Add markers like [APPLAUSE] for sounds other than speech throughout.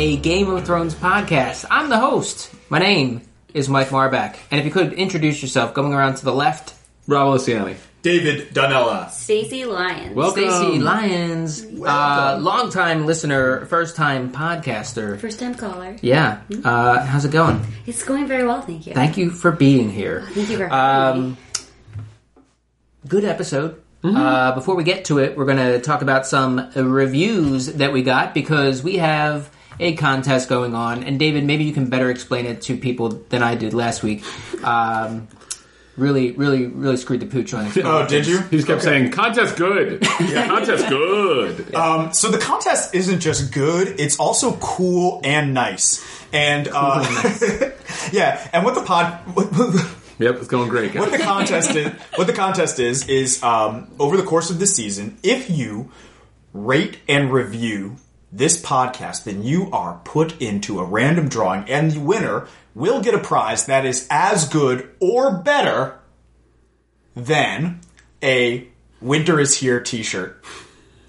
Stark Raven Mad, a Game of Thrones podcast. I'm the host. My name is Mike Marback. And if you could introduce yourself, going around to the left, Rob Luciani. David Donella. Stacy Lyons. Welcome. Stacy Lyons, uh, longtime listener, first time podcaster. First time caller. Yeah. Uh, how's it going? It's going very well, thank you. Thank you for being here. Thank you for having me. Um, good episode. Uh, before we get to it, we're going to talk about some uh, reviews that we got because we have a contest going on. And David, maybe you can better explain it to people than I did last week. Um, really, really, really screwed the pooch on it. Oh, did you? He just kept saying, contest good. contest good. [LAUGHS] Um, so the contest isn't just good; it's also cool and nice. And uh, [LAUGHS] yeah, and what the pod, [LAUGHS] Yep, it's going great. what the contest is, what the contest is, is um, over the course of the season, if you rate and review this podcast, then you are put into a random drawing, and the winner will get a prize that is as good or better than a "Winter is Here" T-shirt.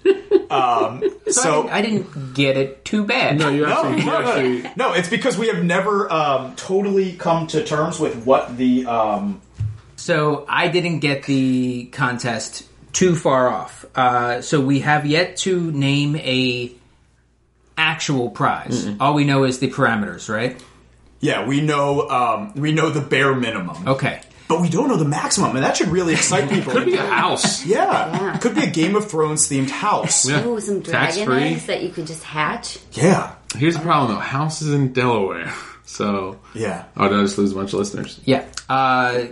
[LAUGHS] Um, So so I, didn't, I didn't get it too bad. No, you no, you no, no, no, it's because we have never um, totally come to terms with what the um, So I didn't get the contest too far off. Uh, so we have yet to name a actual prize. All we know is the parameters, right? yeah we know um, we know the bare minimum, Okay. but we don't know the maximum, and that should really excite [LAUGHS] people. could be a house. [LAUGHS] yeah. Yeah. could be a Game of Thrones themed house. Yeah. Oh, some dragon Tax-free. eggs that you could just hatch. Yeah, Here's the problem though. House is in Delaware, [LAUGHS] so yeah. oh, did I just lose a bunch of listeners? Yeah. Uh,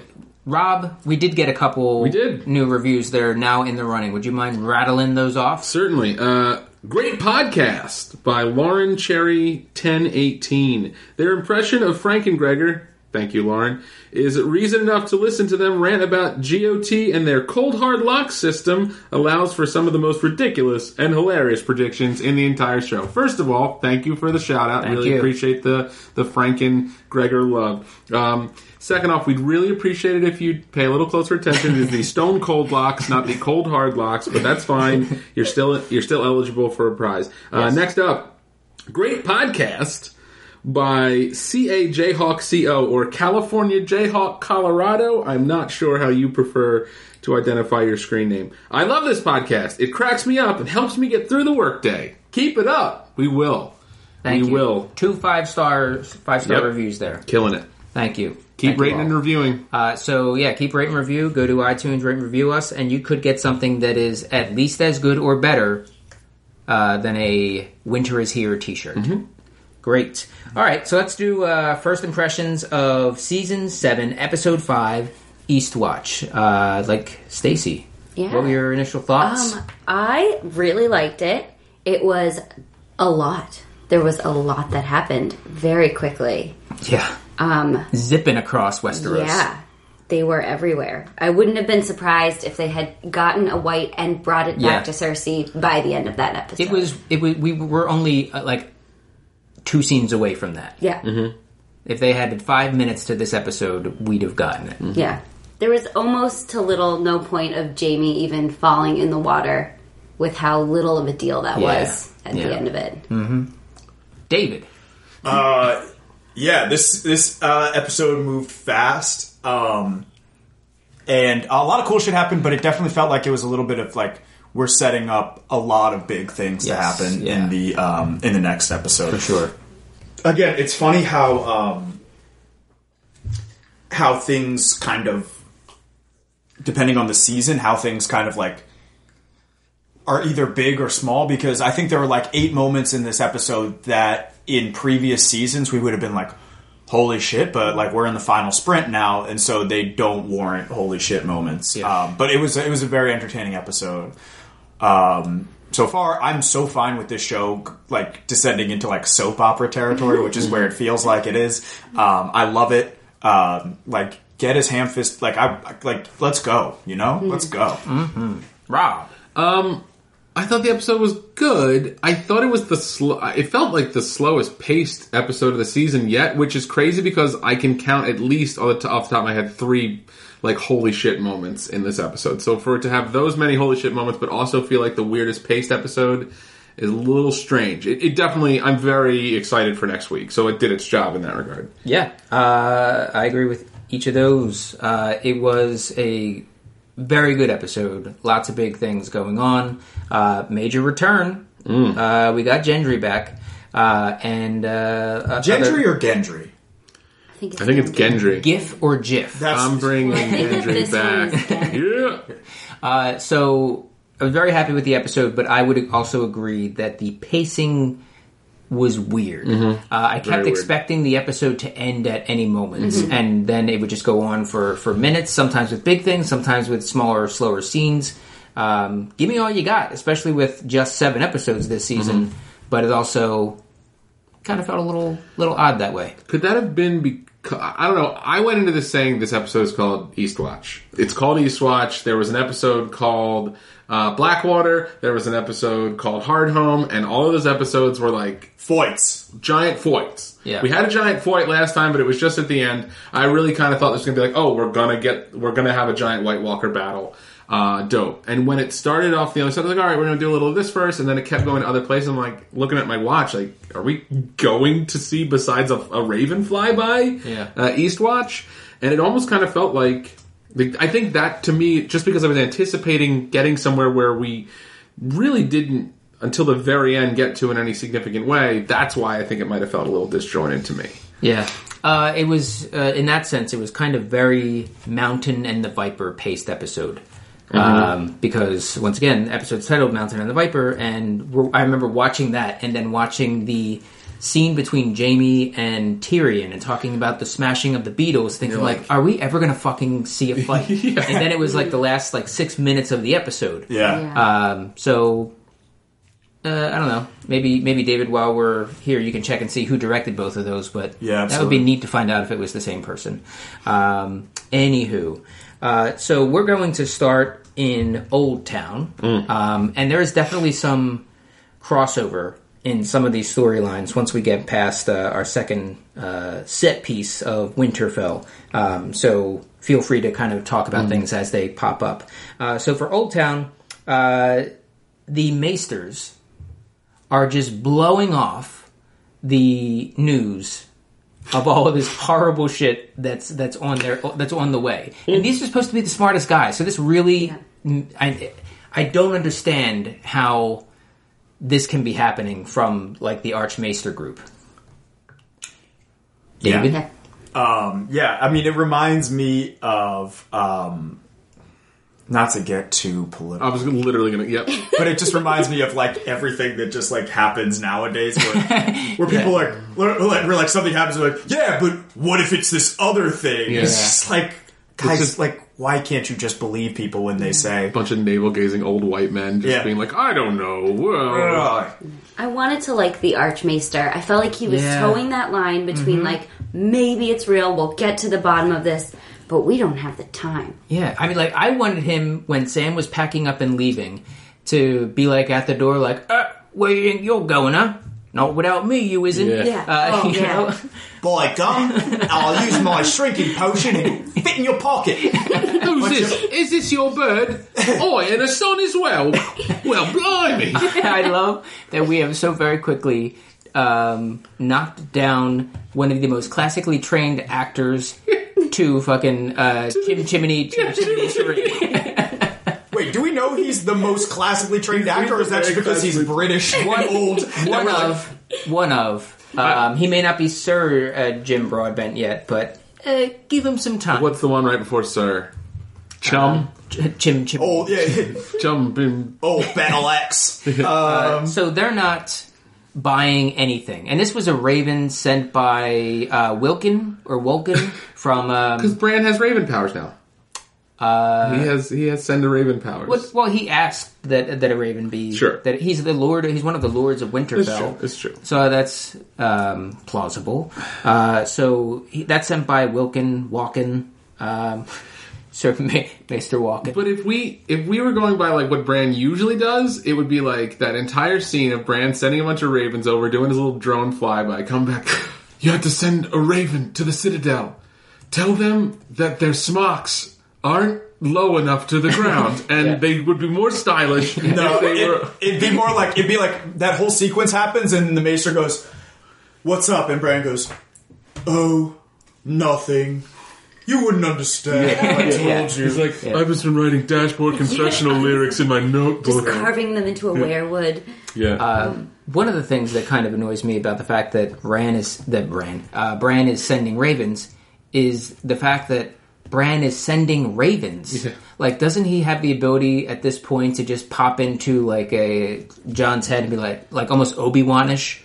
Rob, we did get a couple We did. new reviews that are now in the running. Would you mind rattling those off? Certainly. Uh, great podcast by Lauren Cherry 1018. Their impression of Frank and Gregor, thank you, Lauren, is reason enough to listen to them rant about GOT and their cold hard lock system allows for some of the most ridiculous and hilarious predictions in the entire show. First of all, thank you for the shout out. Thank really you. appreciate the, the Frank and Gregor love. Um, Second off, we'd really appreciate it if you'd pay a little closer attention to the stone cold locks, not the cold hard locks, but that's fine. You're still you're still eligible for a prize. Uh, next up, great podcast by CA Jayhawk CO or California Jayhawk Colorado. I'm not sure how you prefer to identify your screen name. I love this podcast. It cracks me up and helps me get through the workday. Keep it up. We will. Thank we you. will. Two five stars, five star Yep. reviews there. Killing it. Thank you. Keep Thank rating and reviewing. Uh, so yeah, keep rating and review. Go to iTunes, rate and review us, and you could get something that is at least as good or better uh, than a "Winter is Here" T-shirt. Great. All right, so let's do uh, first impressions of season seven, episode five, Eastwatch. Uh, like Stacy, Yeah. what were your initial thoughts? Um, I really liked it. It was a lot. There was a lot that happened very quickly. yeah, Um, zipping across Westeros. yeah, they were everywhere. I wouldn't have been surprised if they had gotten a white and brought it Yeah. back to Cersei by the end of that episode. It was. It was. We were only uh, like two scenes away from that. yeah. If they had five minutes to this episode, we'd have gotten it. Yeah. There was almost to little no point of Jaime even falling in the water with how little of a deal that Yeah. was at Yeah. the end of it. David. Uh, yeah, this this uh, episode moved fast, um, and a lot of cool shit happened. But it definitely felt like it was a little bit of like we're setting up a lot of big things Yes, to happen yeah. in the um, in the next episode. For sure. Again, it's funny how um, how things kind of depending on the season, how things kind of like are either big or small because I think there were like eight moments in this episode that in previous seasons we would have been like, holy shit, but like we're in the final sprint now, and so they don't warrant holy shit moments. Yeah. Um, but it was it was a very entertaining episode. Um, so far, I'm so fine with this show, like descending into like soap opera territory, which is where it [LAUGHS] feels like it is. Um, I love it. Um, like get his ham fist, like I like let's go, you know, let's go. Rob. Um, I thought the episode was good. I thought it was the slow. It felt like the slowest paced episode of the season yet, which is crazy because I can count at least off the, top of my head three like holy shit moments in this episode. So for it to have those many holy shit moments, but also feel like the weirdest paced episode is a little strange. It, it definitely, I'm very excited for next week, so it did its job in that regard. Yeah, uh, I agree with each of those. Uh, it was a very good episode. Lots of big things going on. Uh, major return. Uh, we got Gendry back. Uh, and uh, Gendry or Gendry? I think it's, I think it's Gendry. GIF or GIF. That's I'm bringing [LAUGHS] think Gendry back. yeah. Uh, so I was very happy with the episode, but I would also agree that the pacing was weird. Uh, I kept weird. expecting the episode to end at any moment, and then it would just go on for, for minutes, sometimes with big things, sometimes with smaller, slower scenes. Um, give me all you got, especially with just seven episodes this season, but it also kind of felt a little little odd that way. Could that have been because I don't know? I went into this saying this episode is called Eastwatch. It's called Eastwatch. There was an episode called uh, Blackwater. There was an episode called Hard Home, and all of those episodes were like Foyts. giant fights. Yeah. We had a giant foit last time, but it was just at the end. I really kind of thought this was gonna be like, oh, we're gonna get, we're gonna have a giant White Walker battle. Uh, dope. And when it started off the other side, I was like, all right, we're gonna do a little of this first, and then it kept going to other places. I'm like looking at my watch, like, are we going to see besides a, a raven fly by? Yeah. Uh, Eastwatch, and it almost kind of felt like, like, I think that to me, just because I was anticipating getting somewhere where we really didn't until the very end get to in any significant way. That's why I think it might have felt a little disjointed to me. Yeah. Uh, it was, uh, in that sense, it was kind of very Mountain and the Viper paced episode. Um, because, once again, the episode's titled Mountain and the Viper, and I remember watching that and then watching the scene between Jaime and Tyrion and talking about the smashing of the Beatles, thinking, like, are we ever going to fucking see a fight? [LAUGHS] And then it was like the last, like, six minutes of the episode. Yeah. Yeah. Um, so uh, I don't know. Maybe maybe David, while we're here, you can check and see who directed both of those. But Yeah, that would be neat to find out if it was the same person. Um, anywho, uh, so we're going to start in Old Town, um, and there is definitely some crossover in some of these storylines once we get past uh, our second uh, set piece of Winterfell. Um, so feel free to kind of talk about things as they pop up. Uh, so for Old Town, uh, the Maesters are just blowing off the news of all of this horrible shit that's that's on their that's on the way. And these are supposed to be the smartest guys. So this really, I I don't understand how this can be happening from like the Archmaester group. Yeah. David, Yeah. Um, yeah, I mean, it reminds me of, um, not to get too political. I was literally gonna. Yep. [LAUGHS] but it just reminds me of like everything that just like happens nowadays where, where [LAUGHS] people like, where, like where like something happens they're like yeah but what if it's this other thing Yeah. it's just like guys just- like why can't you just believe people when they say A bunch of navel gazing old white men just Yeah. being like, I don't know. Well, I wanted to like the Archmaester. I felt like he was Yeah. towing that line between like maybe it's real, we'll get to the bottom of this, but we don't have the time. Yeah, I mean, like I wanted him when Sam was packing up and leaving to be like at the door, like, uh, "Where you you're going, huh? Not without me, you isn't." Yeah. Yeah. Uh, Oh, you yeah. know? by gum [LAUGHS] I'll use my shrinking potion and fit in your pocket who's this? Is this your bird? oh, and a son as well. Well, blimey. [LAUGHS] I love that we have so very quickly um, knocked down one of the most classically trained actors [LAUGHS] to fucking uh, Chim Chimney Chim Chimney Cherie. Wait know he's the most classically trained actor or is that just because he's British and old [LAUGHS] one That like, of one of. Um, he may not be Sir uh, Jim Broadbent yet, but uh, give him some time. What's the one right before Sir? Chum, Ch- Chim Chim. oh yeah [LAUGHS] chum, bim. oh Battle X [LAUGHS] um, So they're not buying anything, and this was a raven sent by uh, Wilkin or Wilkin from. Um, Because Bran has Raven powers now. Uh, he has he has send a Raven powers. What, well, he asked that that a raven be Sure. that he's the lord. He's one of the lords of It's Winterfell. true. It's true. So that's um, plausible. Uh, so he, that's sent by Wilkin Walken, um, [LAUGHS] Sir Ma- Maester Walken. But if we if we were going by like what Bran usually does, it would be like that entire scene of Bran sending a bunch of ravens over, doing his little drone flyby, come back. [LAUGHS] You have to send a raven to the Citadel. Tell them that their smocks aren't low enough to the [LAUGHS] ground, and Yeah. they would be more stylish No, if they it, were. it'd be more like it'd be like that whole sequence happens, and the maester goes, "What's up?" and Bran goes, "Oh, nothing. You wouldn't understand. I told Yeah. you." He's like, I've just been writing dashboard confessional lyrics in my Just notebook. carving them into a weirwood. yeah, One of the things that kind of annoys me about the fact that Bran is that Bran uh, Bran is sending ravens is the fact that Bran is sending ravens. Yeah. Like, doesn't he have the ability at this point to just pop into like a Jon's head and be like, like almost Obi Wan-ish,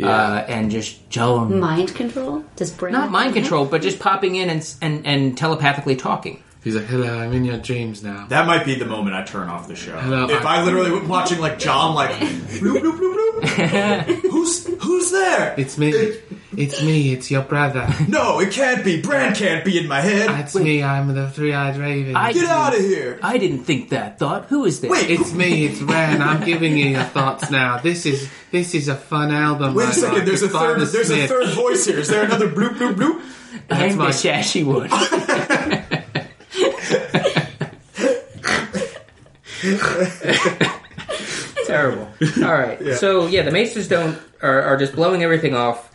uh, and just Jon, Mind control? Does Bran not mind control, but just popping in and and, and telepathically talking. he's like, hello, I'm in your dreams now. That might be the moment I turn off the show. Hello, if I literally was watching like Jon, like bloop, bloop, bloop, bloop. who's who's there? It's me. It's me. It's your brother. [LAUGHS] No, it can't be. Bran can't be in my head. It's me. I'm the three-eyed raven. I Get out of here. I didn't think that thought. Who is this? Wait, It's me, it's Ren. I'm giving you your thoughts now. This is this is a fun album. Wait a I second. like. There's a It's by third. the There's a Smiths. third voice here. Is there another bloop bloop bloop? I'm my- the Shashy Wood. [LAUGHS] Terrible. All right. So yeah, the Maesters don't are, are just blowing everything off,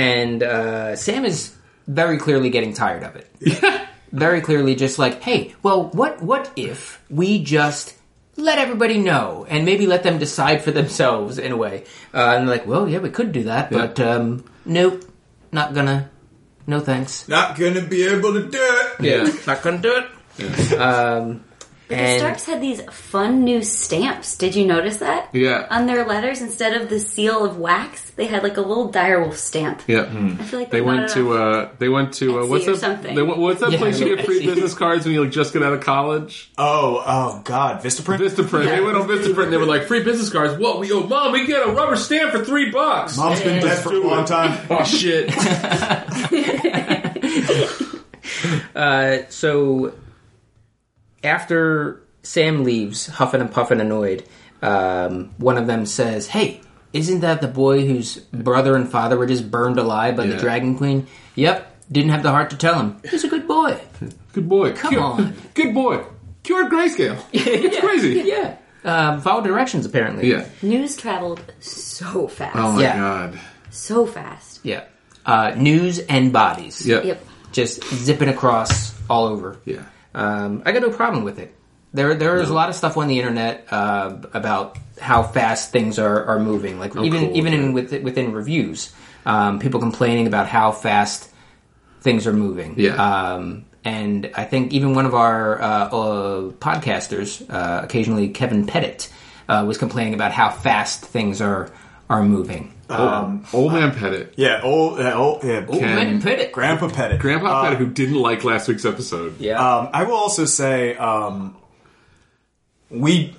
and uh, Sam is very clearly getting tired of it. [LAUGHS] very clearly, just like, hey, well, what what if we just let everybody know and maybe let them decide for themselves in a way? Uh, and they're like, well, yeah, we could do that, but um, nope, not gonna. No thanks. Not gonna be able to do it. Yeah. Not gonna do it. [LAUGHS] Um, But the and Starks had these fun new stamps. Did you notice that? Yeah. On their letters, instead of the seal of wax, they had like a little direwolf stamp. Yeah. I feel like They went to uh they went to uh, what's that something. they what's that Yeah, place you get free business cards when you like just get out of college? Oh, oh God, Vistaprint. Vistaprint. They went on Vistaprint and they were like free business cards. What we oh mom we get a rubber stamp for three bucks. Mom's been dead for a long time. [LAUGHS] Oh shit. [LAUGHS] uh, so after Sam leaves, huffing and puffing, annoyed, um, one of them says, "Hey, isn't that the boy whose brother and father were just burned alive by the Dragon Queen?" Yep. Didn't have the heart to tell him. He's a good boy. [LAUGHS] Good boy. Come Cure- on. [LAUGHS] Good boy. Cured grayscale. [LAUGHS] It's crazy. Yeah. Um, follow directions, apparently. Yeah. News traveled so fast. Oh my Yeah. god. So fast. Yeah. Uh, news and bodies. Yeah. Yep. Just zipping across all over. Yeah. Um, I got no problem with it. There, there is a lot of stuff on the internet uh, about how fast things are, are moving. Like even cool, even in with, within reviews, um, people complaining about how fast things are moving. Yeah. Um, and I think even one of our uh, uh, podcasters, uh, occasionally Kevin Pettit, uh, was complaining about how fast things are are moving. Um, Old man Pettit. yeah, old, uh, old, yeah, Ken- Pettit. Grandpa Pettit. Grandpa Uh, Pettit who didn't like last week's episode. Yeah. Um, I will also say um, we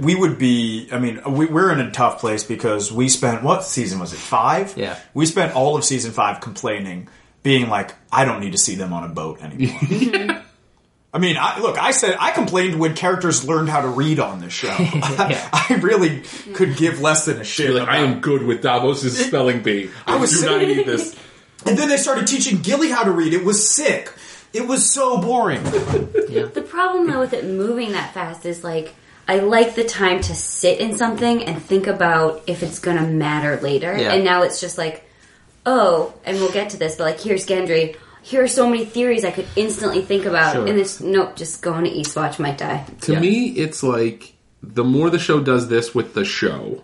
we would be. I mean, we, we're in a tough place because we spent what season was it? Five. Yeah. We spent all of season five complaining, being like, I don't need to see them on a boat anymore. [LAUGHS] [LAUGHS] I mean, I, look, I said I complained when characters learned how to read on this show. [LAUGHS] [LAUGHS] I really could give less than a shit. You're like, I am good with Davos's [LAUGHS] spelling bee. I, was do not saying- need this. And then they started teaching Gilly how to read. It was sick. It was so boring. The problem though with it moving that fast is like I like the time to sit in something and think about if it's gonna matter later. Yeah. And now it's just like, oh, and we'll get to this, but like here's Gendry. Here are so many theories I could instantly think about, Sure. and it's nope, just going to Eastwatch might die. To Yeah. me, it's like the more the show does this with the show,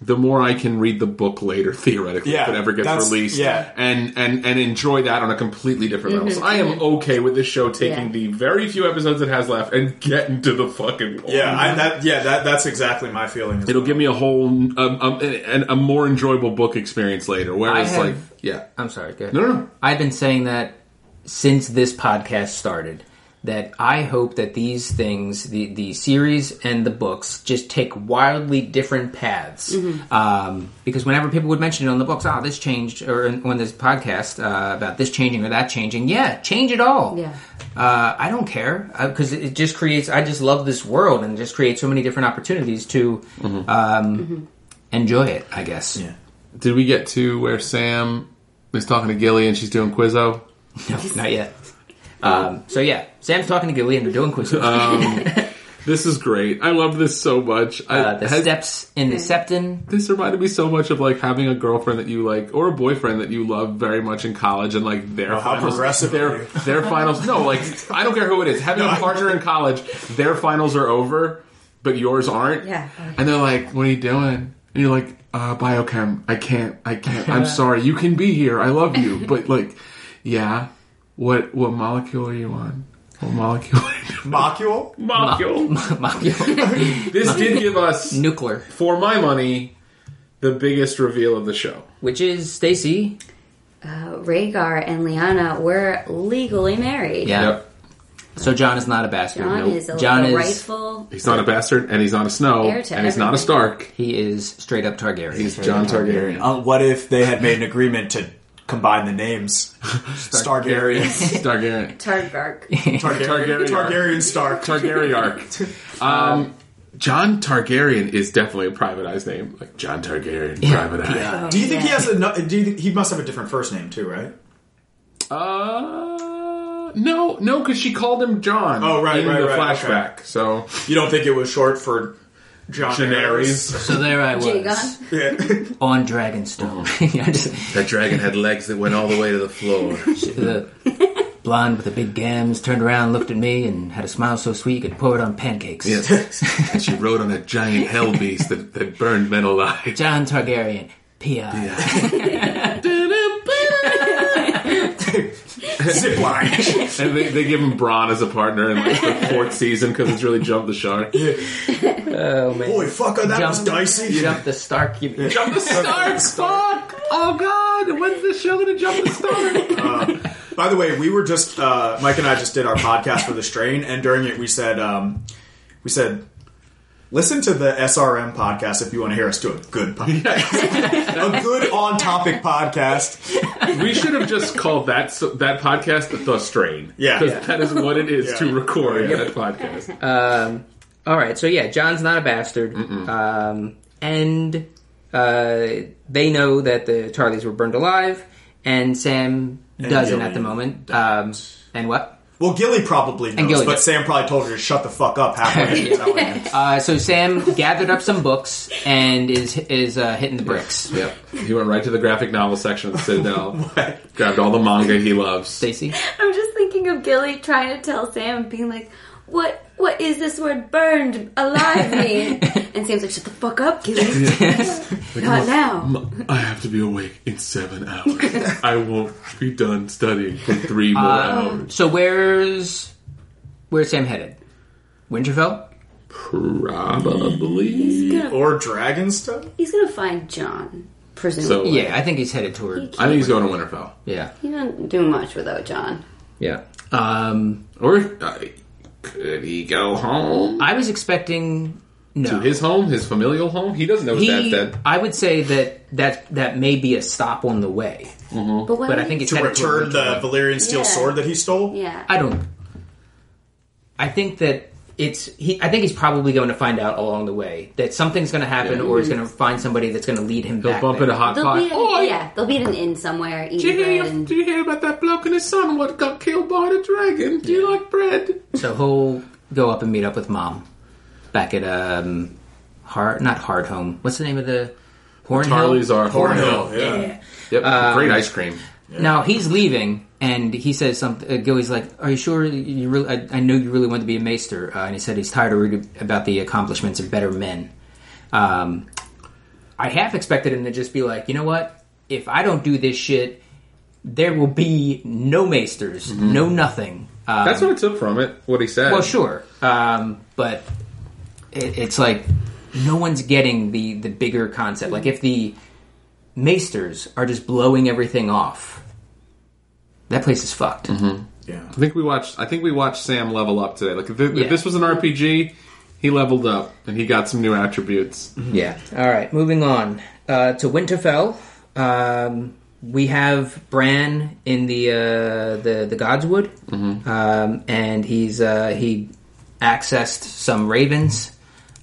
the more I can read the book later, [LAUGHS] theoretically, Yeah, if it ever gets released, yeah. and and and enjoy that on a completely different level. So I am okay with this show taking Yeah. the very few episodes it has left and getting to the fucking point. Yeah, I, that yeah, that that's exactly my feeling. It'll well. give me a whole um, um, a, a more enjoyable book experience later. Whereas, I have- like, yeah, I'm sorry. Go ahead. no, no, no. I've been saying that since this podcast started. That I hope that these things, the the series and the books, just take wildly different paths. Um, because whenever people would mention it on the books, oh, this changed, or in- on this podcast uh, about this changing or that changing, yeah, change it all. Yeah. Uh, I don't care because it just creates. I just love this world and just creates so many different opportunities to um, enjoy it. I guess. Yeah. Did we get to where Sam is talking to Gilly and she's doing Quizzo? No, not yet. Um, so yeah, Sam's talking to Gilly and they're doing quizzes. This is great. I love this so much. I, uh, the has- steps in the septon. This reminded me so much of like having a girlfriend that you like, or a boyfriend that you love very much in college, and like their Oh, how finals, progressive their [LAUGHS] their finals. No, like I don't care who it is. Having a partner in college, their finals are over, but yours aren't. Yeah. and they're like, "What are you doing?" And you're like, uh, "Biochem. I can't. I can't. I'm [LAUGHS] sorry. You can be here. I love you, but like, yeah. What what molecule are you on? What molecule? Are you Mocule? molecule. [LAUGHS] this did give us Nuclear, for my money, the biggest reveal of the show. which is Stacy. Uh, Rhaegar and Lyanna were legally married. Yeah. Yep. So Jon is not a bastard. Jon Nope. is a, Jon is rightful. He's not a bastard, and he's not a Snow, Heir to and he's not a. Stark. he is straight up Targaryen. He's Jon Targaryen. Uh, what if they had made an agreement to combine the names? Stargaryen. Targaryen. Targark. [LAUGHS] Targaryen. Targaryen. Targaryen Stark. Targaryen. [LAUGHS] um, Jon Targaryen is definitely a privatized name, like Jon Targaryen, private eye. Do you think he has a? Do you think he must have a different first name too, right? Uh, no, no, because she called him Jon. Oh, right, in right, the right, flashback. So You don't think it was short for Jon Daenerys. so there I [LAUGHS] was Jaegon. Yeah. [LAUGHS] on Dragonstone. [LAUGHS] Yeah, just- That dragon had legs that went all the way to the floor. the blonde with the big gams turned around, looked at me, and had a smile so sweet you could pour it on pancakes. Yes. and she rode on a giant hell beast that, that burned men alive. Jon Targaryen, P.I. [LAUGHS] Zip line. [LAUGHS] And they, they give him Bronn as a partner in like the fourth season because it's really jumped the shark. Oh man. Boy, fucker, that was Jump- dicey. Jump the Stark. You, Jump the Stark! Fuck! Oh god! When's the show gonna jump the Stark? By the way, we were just uh, Mike and I just did our podcast for the strain, and during it we said um, we said listen to the SRM podcast if you want to hear us do a good podcast, [LAUGHS] [LAUGHS] a good on topic podcast. we should have just called that so- that podcast the Strain. Yeah. because Yeah. that is what it is Yeah. to record Yeah. that podcast. um, all right, so yeah, Jon's not a bastard, um, and uh, they know that the Tarlys were burned alive, and Sam doesn't at the moment. Um, and what? Well, Gilly probably knows, Gilly but does. Sam probably told her to shut the fuck up halfway [LAUGHS] into. [LAUGHS] Uh, so Sam gathered up some books and is is uh, hitting the bricks. Yep, he went right to the graphic novel section of the Citadel, [LAUGHS] grabbed all the manga he loves. Stacy, I'm just thinking of Gilly trying to tell Sam, being like, "What? What is this word burned alive mean?" [LAUGHS] and Sam's like, "Shut the fuck up, Gilly. [LAUGHS] Not now." I have to be awake in seven hours. I won't be done studying for three more Uh, hours. so where's where's Sam headed? Winterfell. Probably. Gonna, Or dragon stuff. he's gonna find Jon, presumably. So- Yeah, I think he's headed toward. I think he's going to Winterfell. Yeah, He doesn't do much without Jon. yeah. Um, Or uh, could he go home? I was expecting no. To his home, his familial home? He doesn't know his dad's dead. I would say that that that may be a stop on the way, mm-hmm. But, why but would I think he- it's To headed toward return the Winterfell. Valyrian steel Yeah. sword that he stole. yeah. I don't. I think that it's he. I think he's probably going to find out along the way that something's going to happen, Yeah. or he's going to find somebody that's going to lead him He'll back. bump there. into Hot They'll Pot. be Oh, yeah, they'll be at an inn somewhere Did eating you, bread. hear, And, did you hear about that bloke and his son? What got killed by the dragon? Do you like bread? So he'll go up and meet up with mom back at um, hard not hard home. What's the name of the Hornhill? Tarly's are Hornhill, Hornhill. yeah. Yep, great ice cream. Now he's leaving, and he says something. Uh, Gilly's like, "Are you sure you really? I, I know you really want to be a maester." Uh, and he said he's tired of reading about the accomplishments of better men. Um, I half expected him to just be like, "You know what? If I don't do this shit, there will be no maesters, no nothing." Um, That's what I took from it, what he said. well, sure, um, but it, it's like no one's getting the the bigger concept. Like if the maesters are just blowing everything off, that place is fucked. Yeah. I think we watched. I think we watched Sam level up today. Like if, th- Yeah. if this was an RPG, he leveled up and he got some new attributes. Yeah. All right. Moving on uh, to Winterfell. Um, we have Bran in the uh, the the Godswood, um, and he's uh, he accessed some ravens,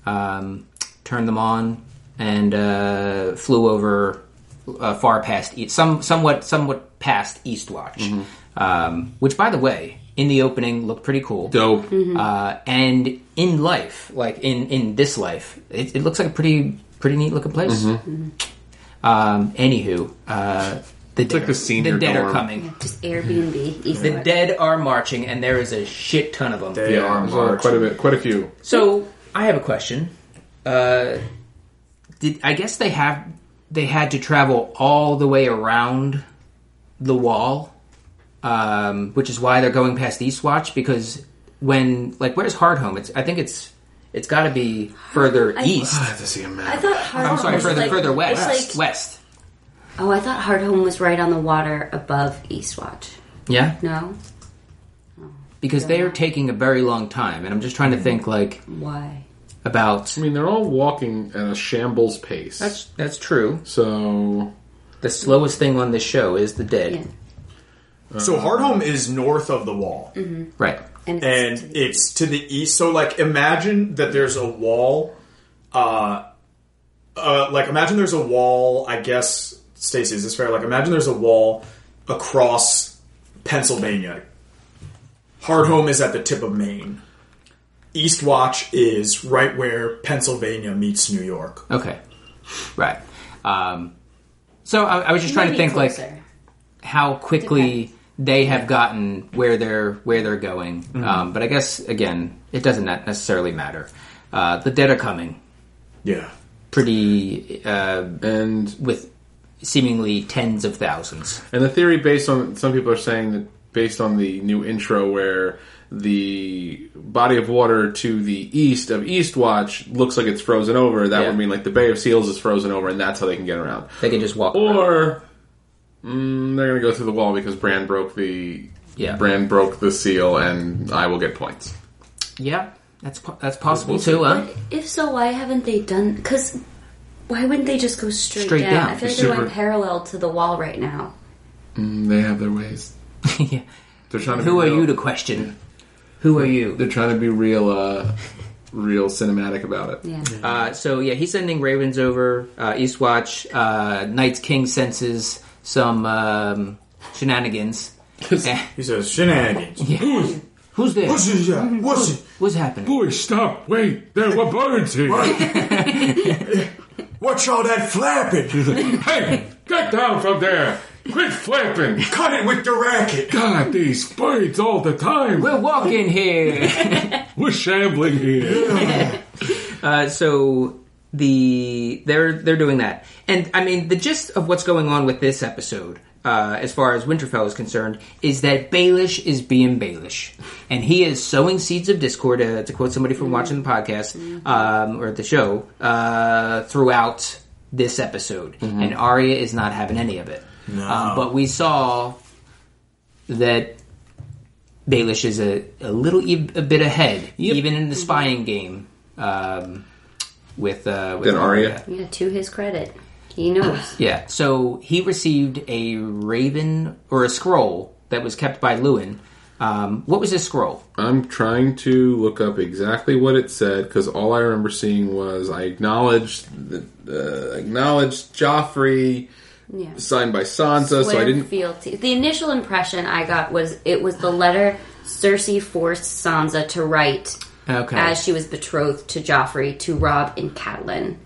um, turned them on, and uh, flew over uh, far past east, some somewhat somewhat past Eastwatch. Um, which, by the way, in the opening looked pretty cool. Dope. Uh, and in life, like in in this life, it, it looks like a pretty pretty neat looking place. Mm-hmm. Um, anywho, uh, the dead, like are- the senior the dead are dorm. coming. Just Airbnb. East The West. dead are marching, and there is a shit ton of them. They Yeah, are there's, uh, marching. quite a bit, quite a few. So I have a question. Uh, did I guess they have they had to travel all the way around the wall, um, which is why they're going past Eastwatch because when like where's Hardhome? It's I think it's it's got to be further I- east. I have to see a map. I thought Hard I'm sorry, was further like, further west. Like, west. oh, I thought Hardhome was right on the water above Eastwatch. Yeah, No, because they are taking a very long time, and I'm just trying to think like why? about. I mean, they're all walking at a shambles pace. That's that's true. so The slowest thing on this show is the dead. Yeah. So Hardhome is north of the wall. Right. And, and it's to the- it's to the east. So, like, imagine that there's a wall. Uh, uh, like, imagine there's a wall. I guess, Stacey, is this fair? Like, imagine there's a wall across Pennsylvania. Hardhome is at the tip of Maine. Eastwatch is right where Pennsylvania meets New York. Okay. Right. Um, so I, I was just trying to Maybe think like how quickly they have gotten where they're where they're going. Mm-hmm. Um, but I guess again, it doesn't necessarily matter. Uh, the dead are coming Yeah. pretty uh, and with seemingly tens of thousands. and the theory based on some people are saying that based on the new intro where the body of water to the east of Eastwatch looks like it's frozen over. That Yeah. would mean like the Bay of Seals is frozen over, and that's how they can get around. They can just walk. Or mm, they're going to go through the wall because Bran broke the Yeah. Bran broke the seal, and I will get points. yeah, that's po- that's possible too. Huh? If so, why haven't they done? Because why wouldn't they just go straight, Straight down? down. I feel like Super- they're going parallel to the wall right now. Mm, They have their ways. [LAUGHS] yeah. They're trying to. Who are real- you to question? Who are you? They're trying to be real, uh, real cinematic about it. Yeah. Uh, so yeah, he's sending Ravens over. Uh, Eastwatch, uh, Night's King senses some um, shenanigans. Eh, He says, shenanigans. yeah. Who's there? What's it? Yeah. What's it? What's happening? Boy, stop! Wait, there were birds here. [LAUGHS] [LAUGHS] What's all that flapping? [LAUGHS] hey, get down from there! Quit flapping! Cut it with the racket. God, these birds all the time. We're walking here. [LAUGHS] We're shambling here. [LAUGHS] uh, so the they're they're doing that, and I mean the gist of what's going on with this episode. Uh, as far as Winterfell is concerned, is that Baelish is being Baelish, and he is sowing seeds of discord. Uh, to quote somebody from watching the podcast um, or the show, uh, throughout this episode, and Arya is not having any of it. Um, but we saw that Baelish is a, a little e- a bit ahead, even in the spying game um, with uh, with Than Arya? Yeah, to his credit, he knows. [CLEARS THROAT] Yeah, so he received a raven or a scroll that was kept by Luwin. Um, what was this scroll? I'm trying to look up exactly what it said because all I remember seeing was I acknowledged the, uh, acknowledged Joffrey Yeah. signed by Sansa, so I didn't. fealty. The initial impression I got was it was the letter Cersei forced Sansa to write Okay, as she was betrothed to Joffrey to Robb and Catelyn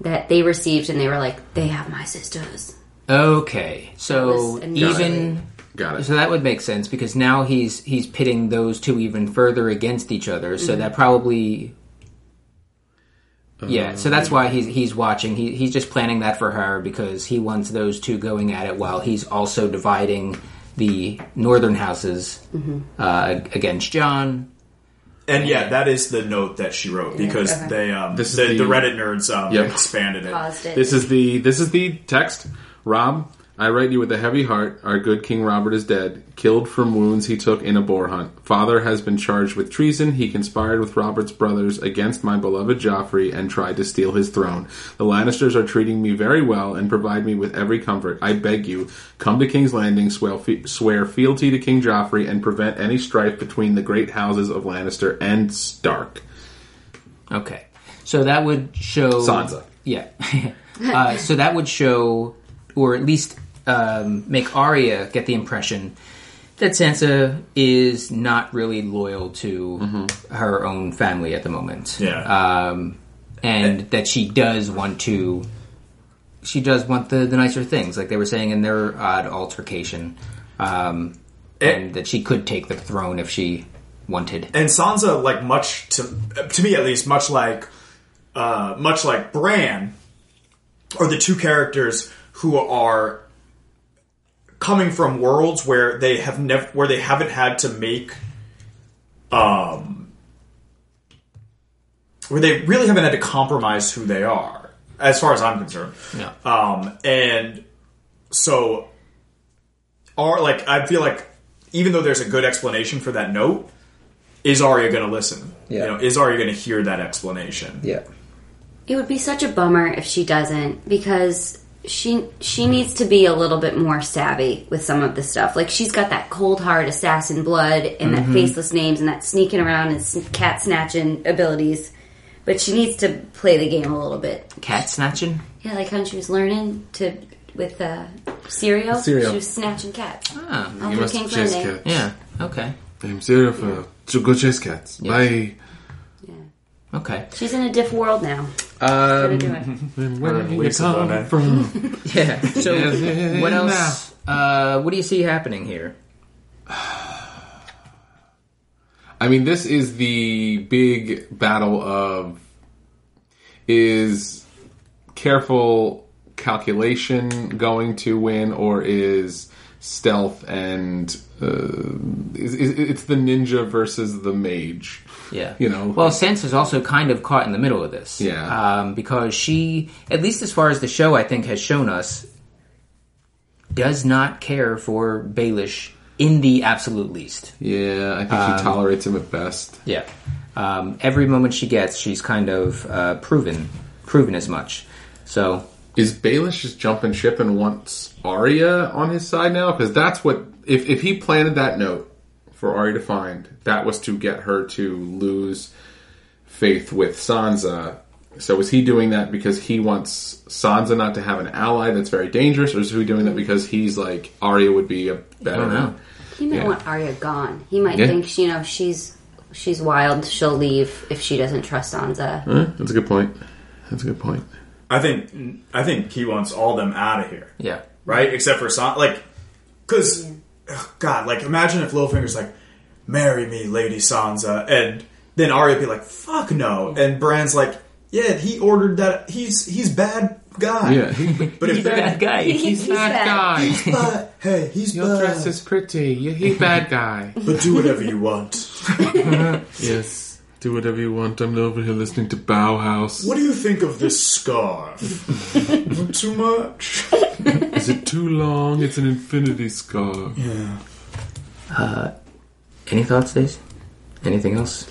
that they received, and they were like, "They have my sisters." okay. So even Got it. so that would make sense because now he's he's pitting those two even further against each other. Mm-hmm. So that probably. Yeah, so that's why he's he's watching. He he's just planning that for her because he wants those two going at it while he's also dividing the northern houses Mm-hmm. uh, against Jon. And yeah, that is the note that she wrote because okay. they um This is the, the- the Reddit nerds um Yep. expanded it. It. This is the this is the text. Rob, I write you with a heavy heart. Our good King Robert is dead, killed from wounds he took in a boar hunt. Father has been charged with treason. He conspired with Robert's brothers against my beloved Joffrey and tried to steal his throne. The Lannisters are treating me very well and provide me with every comfort. I beg you, come to King's Landing, swear, fe- swear fealty to King Joffrey, and prevent any strife between the great houses of Lannister and Stark. Okay, so that would show Sansa. Yeah, [LAUGHS] uh, so that would show, or at least um, make Arya get the impression that Sansa is not really loyal to her own family at the moment. Yeah. Um, and that she does want to. She does want the, the nicer things, like they were saying in their odd altercation, um, and that she could take the throne if she wanted. and Sansa, like much to to me at least, much like uh, much like Bran, are the two characters who are coming from worlds where they have never where they haven't had to make um where they really haven't had to compromise who they are as far as I'm concerned. Yeah. Um, and so, are like I feel like even though there's a good explanation for that note, is Arya going to listen? Yeah. You know, is Arya going to hear that explanation? Yeah. It would be such a bummer if she doesn't because she she needs to be a little bit more savvy with some of the stuff. Like she's got that cold hard assassin blood and that faceless names and that sneaking around and cat snatching abilities. But she needs to play the game a little bit. Cat snatching? Yeah, like how she was learning to with uh, Syrio. Syrio. She was snatching cats. Ah, All You must King chase cats. yeah. Okay. I'm serious for to go chase cats. Bye. Yeah. Okay. She's in a diff world now. Um, Gonna do it. [LAUGHS] And where do you Lisa come Bonet. from? [LAUGHS] yeah. So, [LAUGHS] what else? Uh, what do you see happening here? I mean, this is the big battle of is careful calculation going to win, or is stealth and uh, is, is, it's the ninja versus the mage? Yeah. You know. Well, Sansa's also kind of caught in the middle of this. Yeah. Um, because she, at least as far as the show, I think, has shown us, does not care for Baelish in the absolute least. Yeah, I think she tolerates him at best. Yeah. Um, every moment she gets, she's kind of uh, proven proven as much. So Is Baelish just jumping ship and wants Arya on his side now? Because that's what if if he planted that note for Arya to find, that was to get her to lose faith with Sansa. So is he doing that because he wants Sansa not to have an ally that's very dangerous, or is he doing that because he's like Arya would be a better? I don't know. He might Yeah. want Arya gone. He might Yeah. think, she- you know, she's she's wild. She'll leave if she doesn't trust Sansa. Huh? That's a good point. That's a good point. I think I think he wants all them out of here, yeah. right? Except for Sansa, like, because God, like, imagine if Littlefinger's like, "Marry me, Lady Sansa," and then Arya be like, "Fuck no," and Bran's like, "Yeah, he ordered that. He's he's bad guy." Yeah, [LAUGHS] but if He's a bad guy. He's bad bad. guy. He's [LAUGHS] bad. Hey, he's Your bad. dress is pretty. Yeah, He's bad guy. [LAUGHS] but do whatever you want. Yes. Do whatever you want. I'm over here listening to Bauhaus. What do you think of this scarf? [LAUGHS] Too much. Is it too long? It's an infinity scarf. Yeah. Uh, Any thoughts, Daisy? Anything else?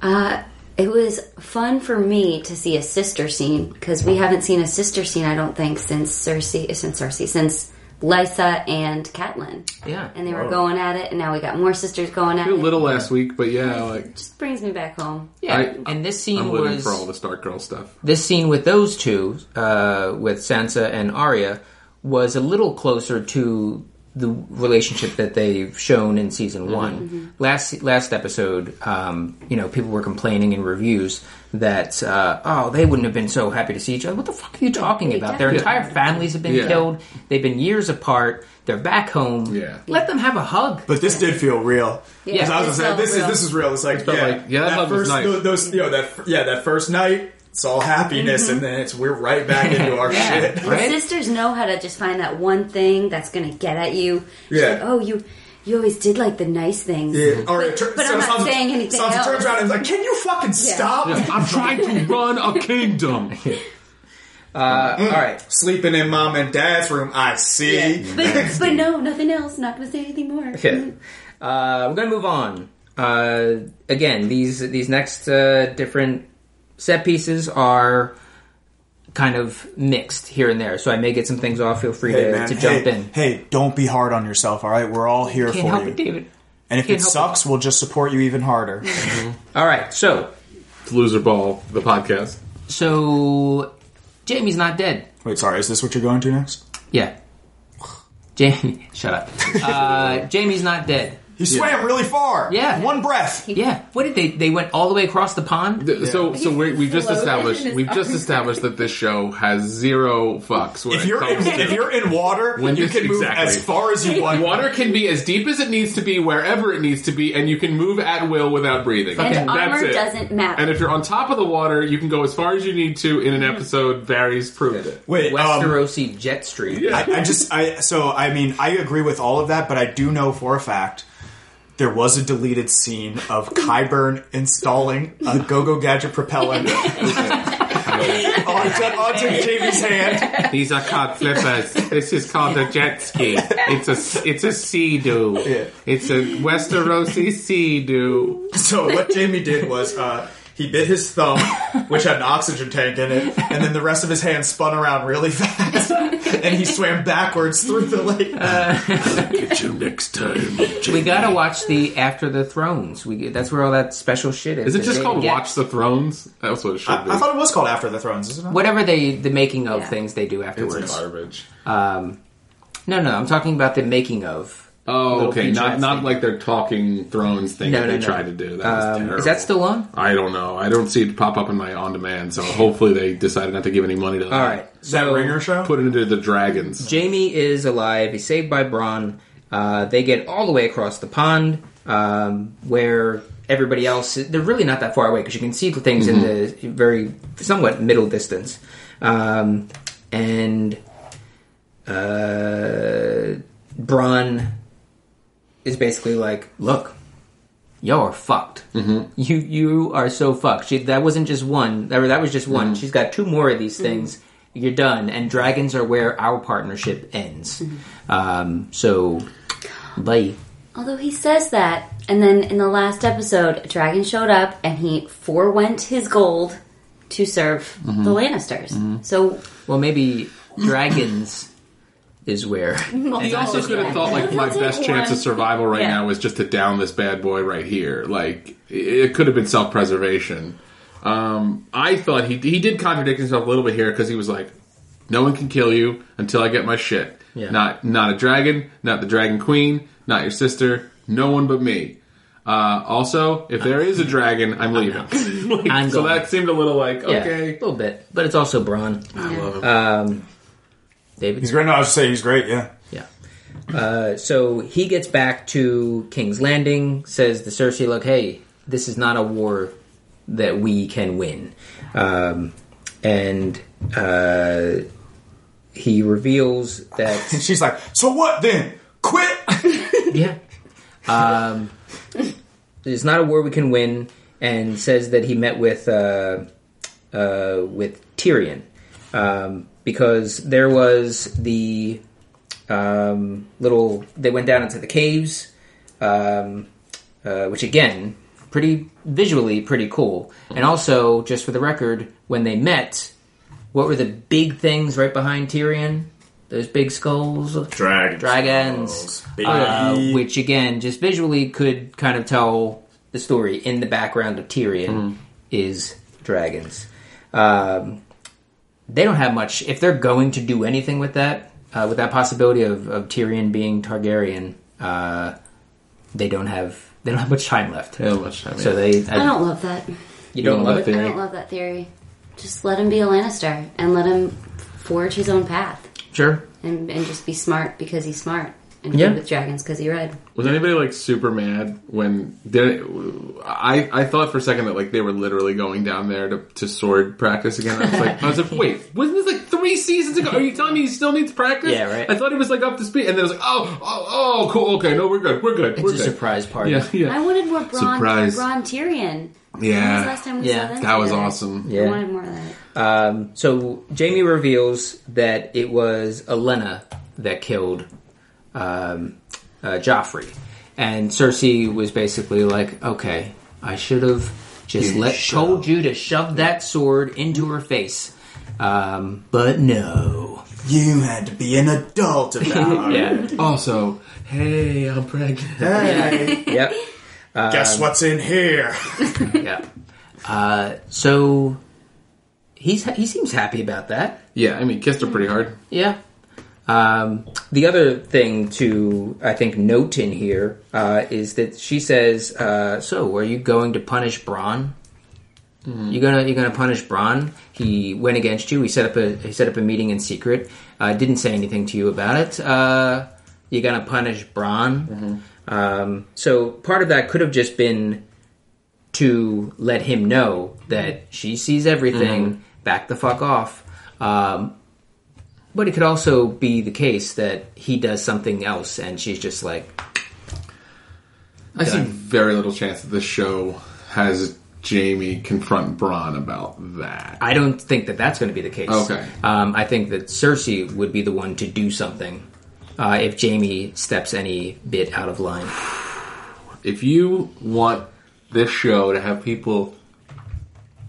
Uh, it was fun for me to see a sister scene because we haven't seen a sister scene, I don't think, since Cersei, since Cersei, since Lysa and Catelyn. Yeah. And they were going at it, and now we got more sisters going at it. A it. little last week, but yeah, like Just brings me back home. Yeah. I- and this scene I'm living was for all the Stark Girl stuff. this scene with those two, uh, with Sansa and Arya, was a little closer to the relationship that they've shown in season one. Last last episode, um, you know, people were complaining in reviews that uh, oh, they wouldn't have been so happy to see each other. What the fuck are you talking about? Their entire families have been Yeah. killed. They've been years apart. They're back home. Yeah. Let them have a hug. But this did feel real. Yeah, 'Cause I was gonna say this real. is this is real. It's like yeah, like- yeah, that hug first nice. those you know that yeah that first night it's all happiness and then it's we're right back into our Yeah. shit. The Right? sisters know how to just find that one thing that's going to get at you. She's Yeah. like, oh, you you always did like the nice things. Yeah. Or But- it tur- but I'm not Sansa- saying anything Sansa else. turns around and is like, "Can you fucking stop I'm trying to [LAUGHS] run a kingdom. [LAUGHS] Uh, All right. sleeping in mom and dad's room?" I see. [LAUGHS] But, but no, nothing else. Not going to say anything more. Yeah. Uh, we're gonna move on. Uh, again, these these next uh, different set pieces are kind of mixed here and there, so I may get some things off. Feel free Hey, to, man, to jump hey, in. Hey, don't be hard on yourself. All right, we're all here Can't for help you. it, David. And if Can't it help sucks, we'll just support you even harder. [LAUGHS] All right, so It's Loser Ball, the podcast. so Jaime's not dead. Wait, sorry, is this what you're going to next? Yeah. Jaime, [LAUGHS] shut up. Uh, Jaime's not dead. He swam really far. Yeah. One breath. Yeah. What did they? They went all the way across the pond. Th- So, so we we've just established we've just [LAUGHS] established that this show has zero fucks. When If you're in, comes to if you're in water, When you this- can move exactly. as far as you want. Water can be as deep as it needs to be, wherever it needs to be, and you can move at will without breathing. And That's armor it. doesn't matter. And if you're on top of the water, you can go as far as you need to in an episode. Varys proved it. Wait, um, Westerosi jet stream. Yeah. I, I just I so I mean I agree with all of that, but I do know for a fact there was a deleted scene of Qyburn installing a go-go gadget propellant [LAUGHS] onto, onto Jaime's hand. These are called flippers. This is called a jet ski. It's a it's a sea doo. Yeah. It's a Westerosi sea doo. So what Jaime did was uh, he bit his thumb, which had an oxygen tank in it, and then the rest of his hand spun around really fast, [LAUGHS] and he swam backwards through the lake. [LAUGHS] Get you next time. We gotta watch the After the Thrones. We that's where all that special shit is. Is it just called get. Watch the Thrones? That's what it should I, be. I thought it was called After the Thrones, isn't it? Whatever they the making of Yeah. things they do it's afterwards. garbage. Um, no, no, I'm talking about the making of. Oh, okay. Not featurettes not thing. like their talking Thrones thing No, that no, they no. tried to do. That was Um, terrible. is that still on? I don't know. I don't see it pop up in my on demand. So hopefully they decided not to give any money to that. All right. Is that So Ringer show? Put it into the dragons. Jaime is alive. He's saved by Bronn. Uh, they get all the way across the pond, um, where everybody else. They're really not that far away because you can see the things in the very somewhat middle distance. Um, and uh, Bronn is basically like, "Look, you're fucked. Mm-hmm. You you are so fucked. She, that wasn't just one. That, that was just one. Mm-hmm. She's got two more of these mm-hmm. things. You're done. And dragons are where our partnership ends. Um, so, bye. Although he says that, and then in the last episode, a dragon showed up and he forewent his gold to serve the Lannisters. So Well, maybe [CLEARS THROAT] dragons is where. He also could have thought like my He'll best chance of survival right Yeah. now is just to down this bad boy right here. Like it could have been self preservation. Um, I thought he he did contradict himself a little bit here because he was like, "No one can kill you until I get my shit." Yeah. Not not a dragon, not the dragon queen, not your sister, no one but me. Uh, also, if there is a dragon, I'm leaving. [LAUGHS] Like, I'm so going. that seemed a little like Yeah, okay. a little bit. But it's also Bronn. I love him. Um, David? He's great. No, I was just saying he's great. Yeah. Yeah. Uh, so he gets back to King's Landing, says to Cersei, "Look, hey, this is not a war that we can win," um, and uh, he reveals And that [LAUGHS] she's like, "So what then? Quit." [LAUGHS] yeah, um, it's not a war we can win, and says that he met with uh, uh, with Tyrion um, because there was the um, little. They went down into the caves, um, uh, which again, pretty visually pretty cool. And also, just for the record, when they met, what were the big things right behind Tyrion? Those big skulls. Dragons. Dragons, uh, which again, just visually could kind of tell the story in the background of Tyrion is dragons. Um, they don't have much. If they're going to do anything with that, uh, with that possibility of, of Tyrion being Targaryen, uh, they don't have they don't have much time left. Yeah, much time, So they, I don't love that. you don't don't love love it. it? I don't love that theory. Just let him be a Lannister and let him forge his own path Sure. and, and just be smart because he's smart and Yeah. with dragons because he read. Was anybody like super mad when did it, I I thought for a second that like they were literally going down there to, to sword practice again. I was like I was like [LAUGHS] wait wasn't this like three seasons ago? Are you telling me he still needs practice? Yeah, right. I thought he was like up to speed, and then it was like oh oh oh cool okay no we're good we're good It's we're a good. surprise party. Yeah yeah I wanted more Bronn, Surprise. Bronn Tyrion. When was the yeah last time we Yeah, saw them that was together? awesome. Yeah. I wanted more of that. Um, so Jaime reveals that it was Olenna that killed um, uh, Joffrey, and Cersei was basically like, "Okay, I should have just You let shove. told you to shove that sword into her face." Um, but no. You had to be an adult [LAUGHS] about it. Yeah. Also, hey, I'm pregnant. Hey, [LAUGHS] yep. guess what's in here? [LAUGHS] Yeah. Uh, so he's he seems happy about that. Yeah, I mean, kissed her pretty hard. Yeah. Um, the other thing to I think note in here uh, is that she says, uh, "So, are you going to punish Bronn? You're gonna you're gonna punish Bronn? He went against you. He set up a he set up a meeting in secret. Uh, didn't say anything to you about it. Uh, you gonna punish Bronn? Um, so part of that could have just been to let him know that she sees everything. Back the fuck off. Um, but it could also be the case that he does something else, and she's just like, I see very little chance that this show has Jaime confront Bronn about that. I don't think that that's going to be the case. Okay. Um, I think that Cersei would be the one to do something uh, if Jaime steps any bit out of line. If you want this show to have people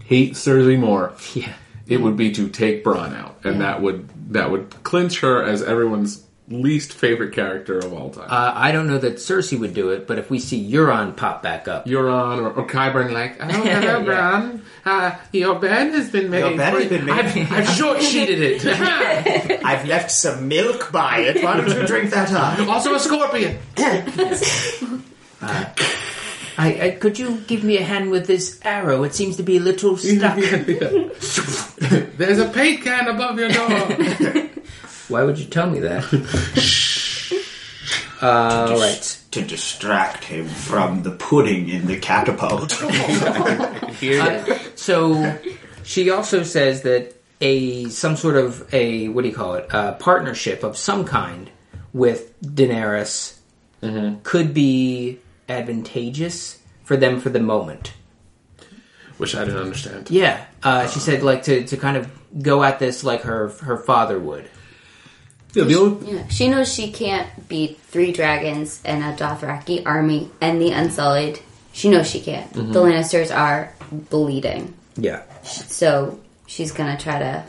hate Cersei more, [LAUGHS] Yeah. it would be to take Bronn out, and that would that would clinch her as everyone's least favorite character of all time. Uh, I don't know that Cersei would do it, but if we see Euron pop back up, Euron or, or Qyburn like, oh, [LAUGHS] hello, Yeah. Bronn. Uh, your bed has been made. Your bed has been made. I've, I've short sheeted it. [LAUGHS] [LAUGHS] I've left some milk by it. Why don't you drink that up? also a scorpion. I, I, could you give me a hand with this arrow? It seems to be a little [LAUGHS] stuck. [LAUGHS] There's a paint can above your door. [LAUGHS] Why would you tell me that? uh, all right. To distract him from the pudding in the catapult. Uh, so she also says that a some sort of a what do you call it a partnership of some kind with Daenerys could be advantageous for them for the moment. Which I didn't understand. Yeah, uh, she said like to, to kind of go at this like her her father would. Yeah, the only, Yeah, she knows she can't beat three dragons and a Dothraki army and the Unsullied. She knows she can't. Mm-hmm. The Lannisters are bleeding, Yeah, so she's gonna try to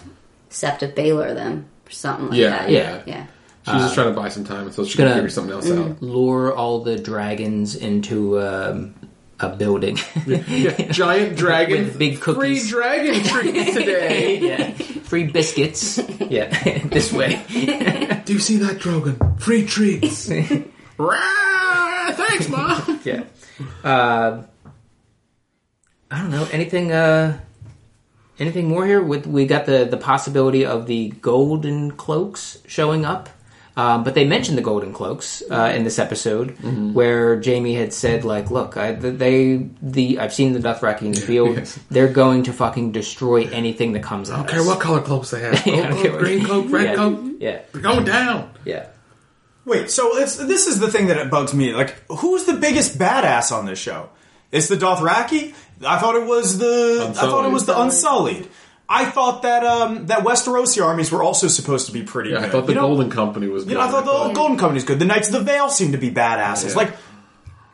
Sept of Baelor them or something like Yeah, that. yeah. yeah. She's just trying to buy some time until she can figure something else out. lure all the dragons into um, a building. Giant [LAUGHS] dragon, With big free dragon treats today. [LAUGHS] yeah, free biscuits. Yeah, [LAUGHS] this way. Do you see that, Drogon? Free treats. Rah, Thanks, mom. Yeah. Uh, I don't know anything. Uh, anything more here? With we got the the possibility of the golden cloaks showing up. Um, but they mentioned the golden cloaks uh, in this episode, where Jaime had said, "Like, look, I, they the I've seen the Dothraki in the field. [LAUGHS] Yes. They're going to fucking destroy anything that comes at I don't us. care what color cloaks they have. [LAUGHS] Gold I don't care cloak, what- green cloak, red yeah. cloak. Yeah, They're going down. yeah. Wait, so it's this is the thing that bugs me. Like, who's the biggest badass on this show? It's the Dothraki. I thought it was the. I thought it was the Unsullied. I thought that um, that Westerosi armies were also supposed to be pretty. Yeah, good. I thought the You know- Golden Company was good. You know, I thought the Golden Company's good. The Knights of the Vale seem to be badasses. Yeah. Like,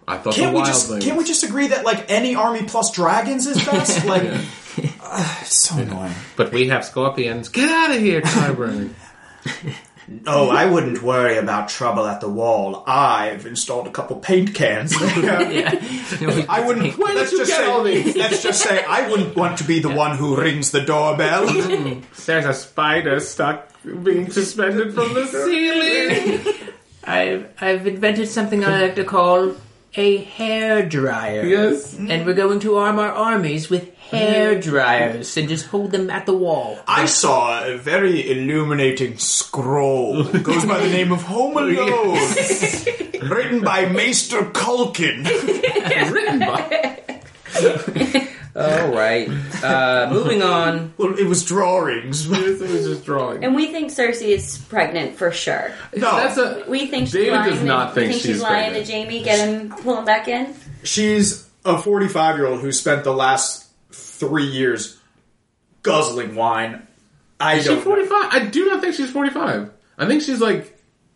I thought can't the we just Wildlings. can't we just agree that like any army plus dragons is best? [LAUGHS] Like, uh, it's so annoying. But we have scorpions. Get out of here, Qyburn. [LAUGHS] Oh, I wouldn't worry about trouble at the wall. I've installed a couple paint cans. [LAUGHS] [LAUGHS] I wouldn't. Where let's just get say. Let's just say I wouldn't want to be the one who rings the doorbell. [LAUGHS] There's a spider stuck being suspended from the ceiling. I've I've invented something I like to call a hair dryer. yes. and we're going to arm our armies with hair dryers and just hold them at the wall. I saw a very illuminating scroll. It goes by the name of Home Alone. [LAUGHS] Written by Maester Culkin. [LAUGHS] Written by. [LAUGHS] All right. Uh, moving on. Well, it was drawings. [LAUGHS] This was just drawing. And we think Cersei is pregnant for sure. No, That's a. We think she's David lying does not we think she's, she's lying pregnant. to Jaime. Get him, pull him back in. she's a 45 year old who spent the last three years guzzling wine. I Is don't. know. 45? I do not think she's 45. I think she's like.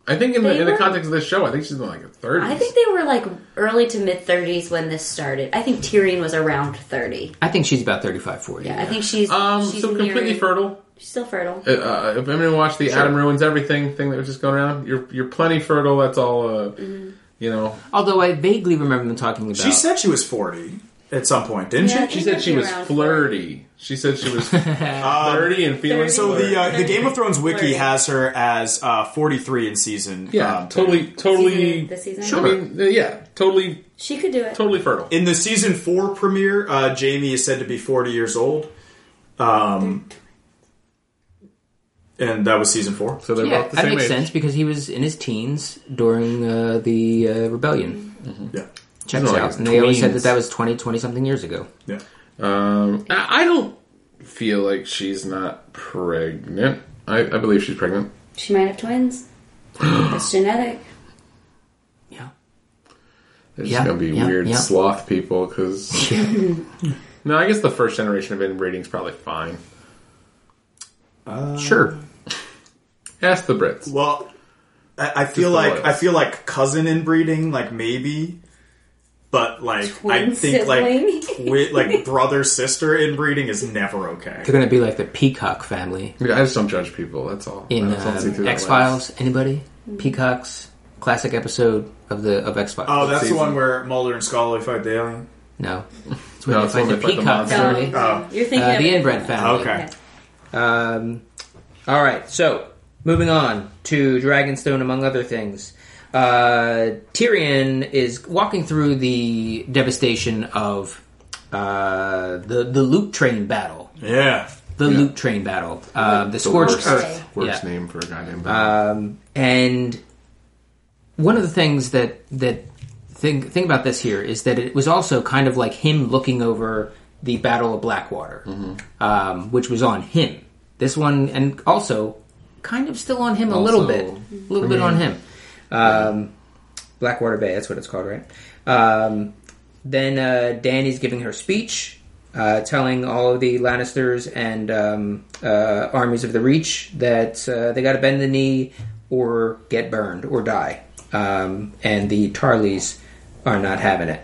I think in the, in the were- context of this show, I think she's in like her 30s. I think they were like early to mid thirties when this started. I think Tyrion was around thirty. I think she's about 35, 40. Yeah, I think she's Um, she's so completely nearing- fertile. She's still fertile. Uh, Uh, if anyone watched the Adam ruins everything thing that was just going around, you're you're plenty fertile. That's all. Uh, Mm-hmm. You know, Although I vaguely remember them talking about. She said she was 40. At some point, didn't Yeah, I she? She think said I'd she be was around flirty. She said she was [LAUGHS] flirty and feeling. So flirty. the uh, the Game of Thrones wiki Flirty. has her as uh, 43 in season. yeah, um, totally, totally. Season- this season? I Sure. mean, uh, yeah, totally, She could do it. totally fertile. In the season four premiere, uh, Jaime is said to be 40 years old. Um, and that was season four. So they're Yeah, both the that same makes age. sense because he was in his teens during uh, the uh, rebellion. Yeah. Checks They're like out, and they always said that that was 20, 20 something years ago. Yeah. Um, I, I don't feel like she's not pregnant. I, I believe she's pregnant. She might have twins. [GASPS] It's genetic. Yeah, There's Yeah, gonna be yeah, weird yeah. sloth people because. [LAUGHS] [LAUGHS] no, I guess the first generation of inbreeding is probably fine. sure. Ask the Brits. Well, I, I feel the like royals. I feel like cousin inbreeding, like maybe, but like I Twin think like sibling. with like brother sister inbreeding is never okay. They're going to be like the Peacock family I just don't judge people. That's all. in I just don't see through um, that X Files. Anybody? Peacocks classic episode of the of X Files. Oh, that's the one where Mulder and Scully fight the alien. no, it's No, when it's they when find they the fight the Peacock monster. family. Oh. You're thinking Uh, of the inbred family. Okay. Um, all right, so moving on to Dragonstone, among other things. Uh, Tyrion is walking through the devastation of uh, the the loot train battle. Yeah. The loot train battle. Uh, the scorched worst, earth. worst Yeah. name for a goddamn battle. Um, and one of the things that that thing thing about this here is that it was also kind of like him looking over the Battle of Blackwater, um, which was on him. This one, and also kind of still on him a little bit, a little bit on him. Um, Blackwater Bay, that's what it's called, right? Um, then uh, Danny's giving her speech, uh, telling all of the Lannisters and um, uh, armies of the Reach that uh, they got to bend the knee or get burned or die. Um, and the Tarlys are not having it.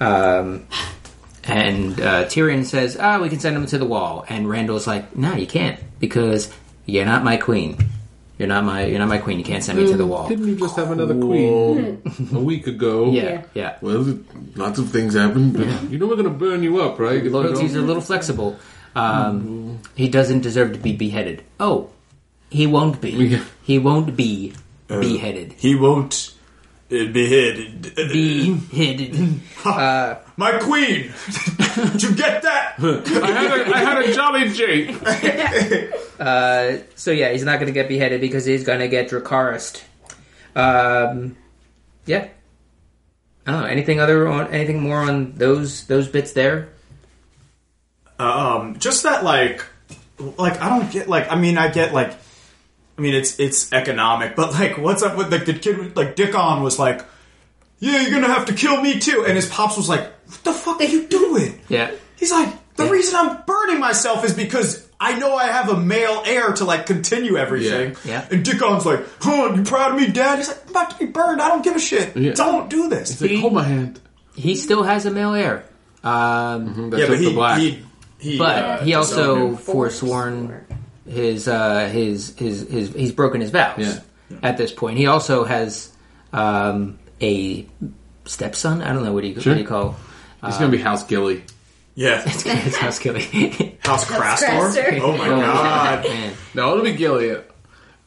Um, and uh, Tyrion says, "Ah, we can send them to the wall." And Randyll's like, "No, you can't because you're not my queen. You're not my you're not my queen. You can't send me to the wall." Didn't you just have another queen [LAUGHS] a week ago? Yeah, yeah. Well, lots of things happened, but you know we're gonna burn you up, right? Loyalties are a little flexible. Um, He doesn't deserve to be beheaded. Oh, he won't be. Yeah. He won't be beheaded. He won't uh, be hid. Beheaded. [LAUGHS] My queen! Did you get that? [LAUGHS] I had a, I had a jolly Jake. [LAUGHS] so yeah, he's not going to get beheaded because he's going to get Dracarist. Um, yeah. I don't know. Anything other on anything more on those those bits there? um, just that like like I don't get like I mean I get like I mean it's it's economic, but like what's up with like the kid like Dickon was like, Yeah, you're gonna have to kill me too and his pops was like, What the fuck are you doing? Yeah. He's like, the reason I'm burning myself is because I know I have a male heir to like continue everything. Yeah. Yeah. And Dickon's like, huh, you proud of me, Dad? He's like, I'm about to be burned. I don't give a shit. Yeah. Don't do this. It's like, hold my hand. He still has a male heir. Um, That's yeah, but he, black. he, he, but uh, he also forsworn his uh, his his his he's broken his vows Yeah. at this point. He also has um, a stepson. I don't know what do you Sure. what do you call He's [LAUGHS] gonna be House Gilly. Yeah. his [LAUGHS] house Gilly. House Crastor. Craster. Oh my god. [LAUGHS] Man. No, it'll be Gilly.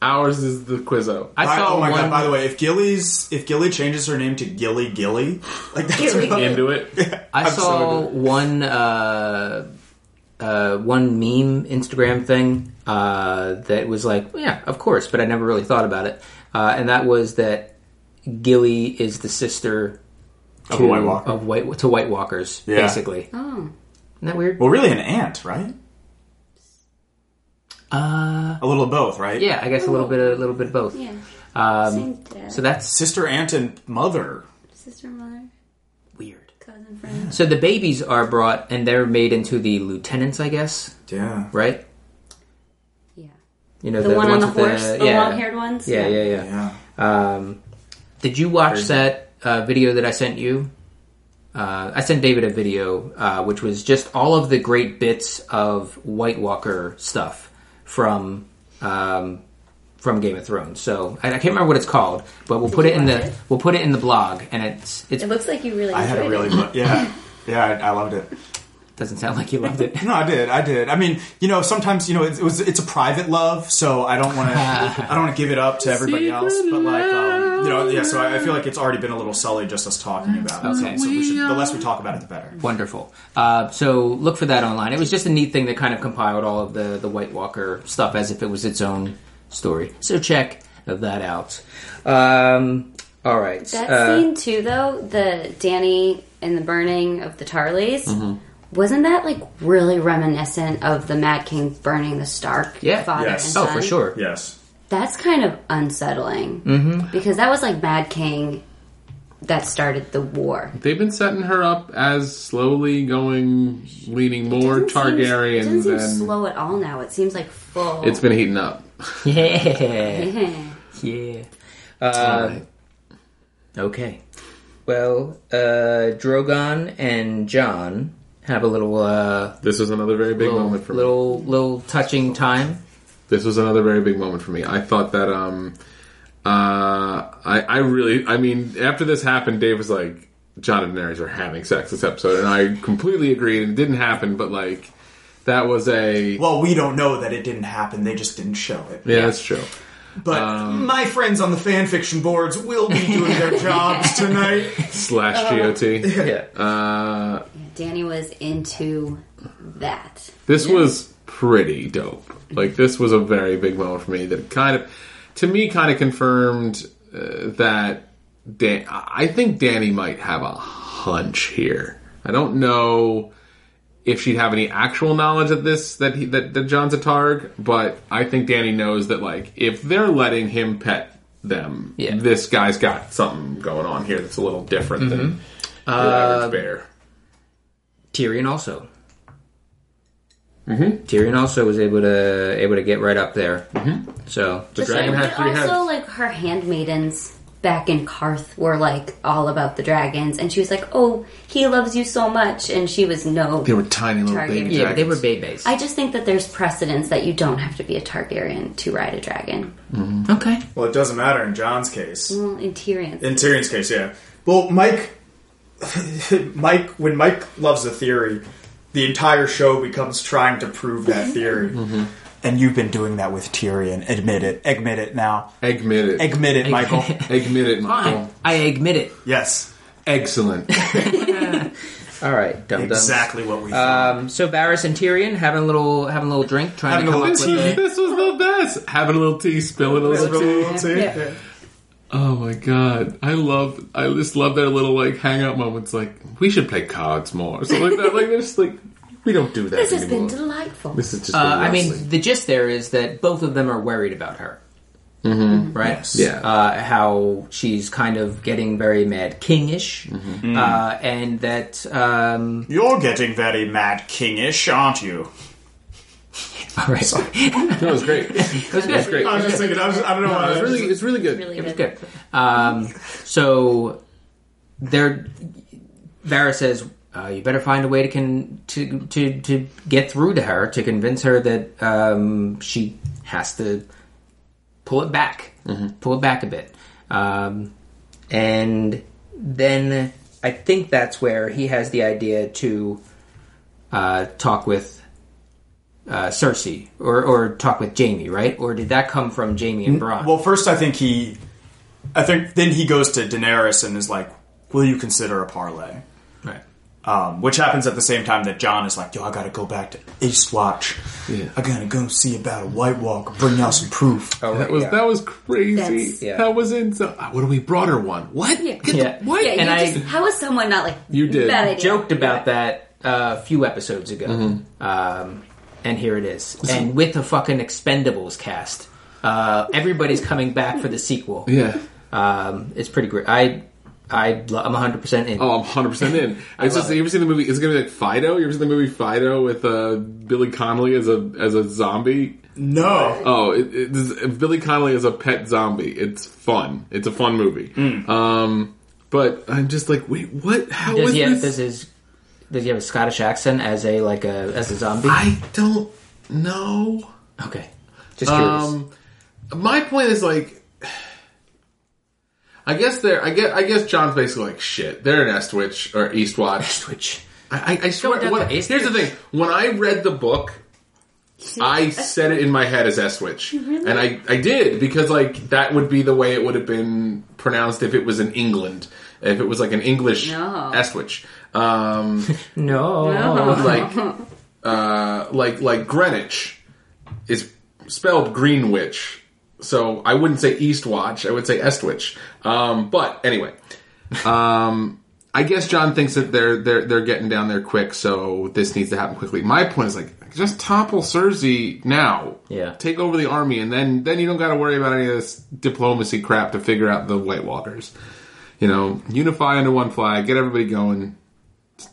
Ours is the Quizzo. I I- saw oh my one. god! By the way, if Gilly's if Gilly changes her name to Gilly Gilly, like that's Gilly. another- Into it. I I'm saw so one uh, uh, one meme Instagram thing uh, that was like, yeah, of course, but I never really thought about it, uh, and that was that Gilly is the sister Of to a White Walker. of white to White Walkers, Yeah. basically. Oh. Isn't that weird? well, really an aunt, right? Uh, A little of both, right? yeah, I guess a little bit, a little bit of both. Yeah. Um, Same so that's Sister, aunt, and mother. Sister, mother, weird. cousin, friend. So the babies are brought and they're made into the lieutenants, I guess, Yeah. right? Yeah. You know, The, one on the with horse, the, yeah. long-haired ones. Yeah, yeah, yeah. Yeah. Um, did you watch that uh, video that I sent you? Uh, I sent David a video, uh, which was just all of the great bits of White Walker stuff from um, from Game of Thrones. So I, I can't remember what it's called, but we'll put it in the it? we'll put it in the blog, and it's it's It looks like you really. I had a really it. yeah. Yeah, I, I loved it. Doesn't sound like you loved it. [LAUGHS] No, I did. I did. I mean, you know, sometimes you know it, it was it's a private love, so I don't want to I don't want to give it up to everybody else. But like, um, you know, yeah. So I, I feel like it's already been a little sullied just us talking about it. Okay. So we should, the less we talk about it, the better. Wonderful. Uh, so look for that online. It was just a neat thing that kind of compiled all of the the White Walker stuff as if it was its own story. So check that out. Um, all right. That Uh, scene too, though, the Danny and the burning of the Tarlys, Mm-hmm. Wasn't that like really reminiscent of the Mad King burning the Stark Yeah. father Yes. and oh, for sure. Yes. That's kind of unsettling mm-hmm. because that was like Mad King that started the war. They've been setting her up as slowly going, leaning more Doesn't seem- Targaryen it doesn't seem than slow at all now. It seems like full. it's been heating up. [LAUGHS] Yeah. Yeah. Uh, okay. Well, uh, Drogon and Jon have a little, uh, This was another very big little, moment for me. little, little touching time. This was another very big moment for me. I thought that um uh I I really I mean after this happened Dave was like Jon and Daenerys are having sex this episode and I completely agreed and it didn't happen but like that was a Well, we don't know that it didn't happen. They just didn't show it. yeah, that's true. But Um, my friends on the fan fiction boards will be doing their [LAUGHS] jobs tonight. Slash GOT. [LAUGHS] Yeah. Uh Danny was into that. this was pretty dope. Like this was a very big moment for me that kind of to me kind of confirmed uh, that Dan- I think Danny might have a hunch here. I don't know if she'd have any actual knowledge of this that he, that, that Jon's a Targ, but I think Danny knows that like if they're letting him pet them, Yeah. this guy's got something going on here that's a little different than Mm-hmm. your Uh, average bear. Tyrion also. Mm-hmm. Tyrion also was able to able to get right up there. Mm-hmm. So The dragon had three also, heads. like her handmaidens back in Qarth were like all about the dragons, and she was like, "Oh, he loves you so much," and she was no. They were tiny little Targaryen. baby yeah, but they were babies. I just think that there's precedence that you don't have to be a Targaryen to ride a dragon. okay. Well, it doesn't matter in Jon's case. Well, in Tyrion's, In Tyrion's case, yeah. Well, Mike, [LAUGHS] Mike, when Mike loves a theory, the entire show becomes trying to prove that theory. And you've been doing that with Tyrion. Admit it. Admit it now. Admit it. Admit it, Michael. Admit it, Michael. Fine. I admit it. yes, Excellent. [LAUGHS] All right, dum exactly what we thought. Um, so Varys and Tyrion having a little having a little drink, trying Having to a come up little with a, this was the best. Having a little tea, spilling a little tea. Yeah. Oh my god, I love. I just love their little like hangout moments. Like we should play cards more, so like that. Like they're just like we don't do that this has anymore. been delightful. this is just. Uh, I mean, the gist there is that both of them are worried about her. Mm-hmm. Right? Yes. Yeah. Uh, how she's kind of getting very mad kingish, Mm-hmm. uh, and that um, You're getting very mad kingish, aren't you? [LAUGHS] all right, no, it was great. It it was [LAUGHS] great. I was just thinking. I, was, I don't know why. It's really, it's really good. really It was good. good. Um, so there, Varys says, uh, "You better find a way to can to to to get through to her to convince her that um, she has to pull it back, pull it back a bit." Um, and then I think that's where he has the idea to uh, talk with. Uh, Cersei, or or talk with Jaime, right? Or did that come from Jaime and Bronn? Well, first, I think he, I think then he goes to Daenerys and is like, "Will you consider a parlay?" right. Um, which happens at the same time that Jon is like, "Yo, I gotta go back to Eastwatch. Yeah. I gotta go see about a White Walker. Bring out some proof." Oh, That was yeah. that was crazy. Yeah. That was insane. What do we brought her one? What? Yeah. Get Yeah. the, what? Yeah, And you I- just, how is someone not like You did. Bad idea. joked about that uh, a few episodes ago, um, and here it is, and with the fucking Expendables cast, uh, everybody's coming back for the sequel. Yeah. Um, it's pretty great. I, I, lo- I'm 100 percent in. Oh, I'm 100 percent in. [LAUGHS] It's just love it. you ever seen the movie? It's gonna be like Fido. You ever seen the movie Fido with uh, Billy Connolly as a as a zombie? No, Oh, it, it, this- Billy Connolly as a pet zombie. It's fun. It's a fun movie. Um, but I'm just like, wait, what? How does is he have, this? does his does he have a Scottish accent as a like a as a zombie? I don't know. okay, just curious. Um, my point is like, I guess they're. I guess. I guess Jon's basically like shit. They're in Estwich or Eastwatch. Twitch. I, I swear. down When, here's the thing: when I read the book, I said it in my head as Estwich, and I I did because like that would be the way it would have been pronounced if it was in England, if it was like an English No. Estwich. Um, [LAUGHS] No. [LAUGHS] like uh, like like Greenwich is spelled Greenwich. So I wouldn't say Eastwatch, I would say Estwich. Um, but anyway, um, I guess Jon thinks that they're they're they're getting down there quick, so this needs to happen quickly. My point is like just topple Cersei now. Yeah. Take over the army and then then you don't gotta worry about any of this diplomacy crap to figure out the White Walkers. You know, unify under one flag, get everybody going,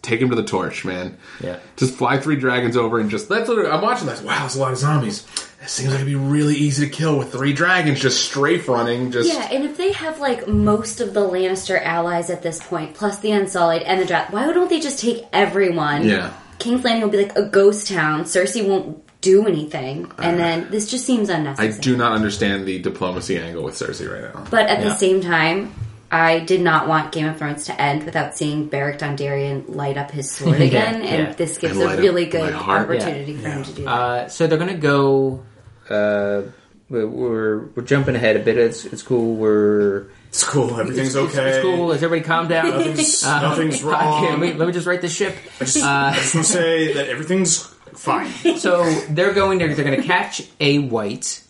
take him to the torch, man. Yeah. Just fly three dragons over and just that's literally I'm watching this. Wow, it's a lot of zombies. It seems like it'd be really easy to kill with three dragons just strafe running. Just Yeah, and if they have like most of the Lannister allies at this point, plus the Unsullied and the Draft, why don't they just take everyone? Yeah. King's Landing will be like a ghost town. Cersei won't do anything, and uh. then this just seems unnecessary. I do not understand the diplomacy angle with Cersei right now. But at Yeah. the same time, I did not want Game of Thrones to end without seeing Beric Dondarrion light up his sword [LAUGHS] Yeah, again, and yeah. this gives And a light up really good heart. opportunity for him to do that. Uh, so they're gonna go. Uh, we're, we're we're jumping ahead a bit. It's it's cool. We're It's cool. Everything's it's, okay. It's cool. Is everybody calm down? Nothing's, [LAUGHS] Uh, nothing's [LAUGHS] okay, wrong. let, me, let me just write this ship. I just, I just want to say that everything's fine. So they're going. They're, they're going to catch a white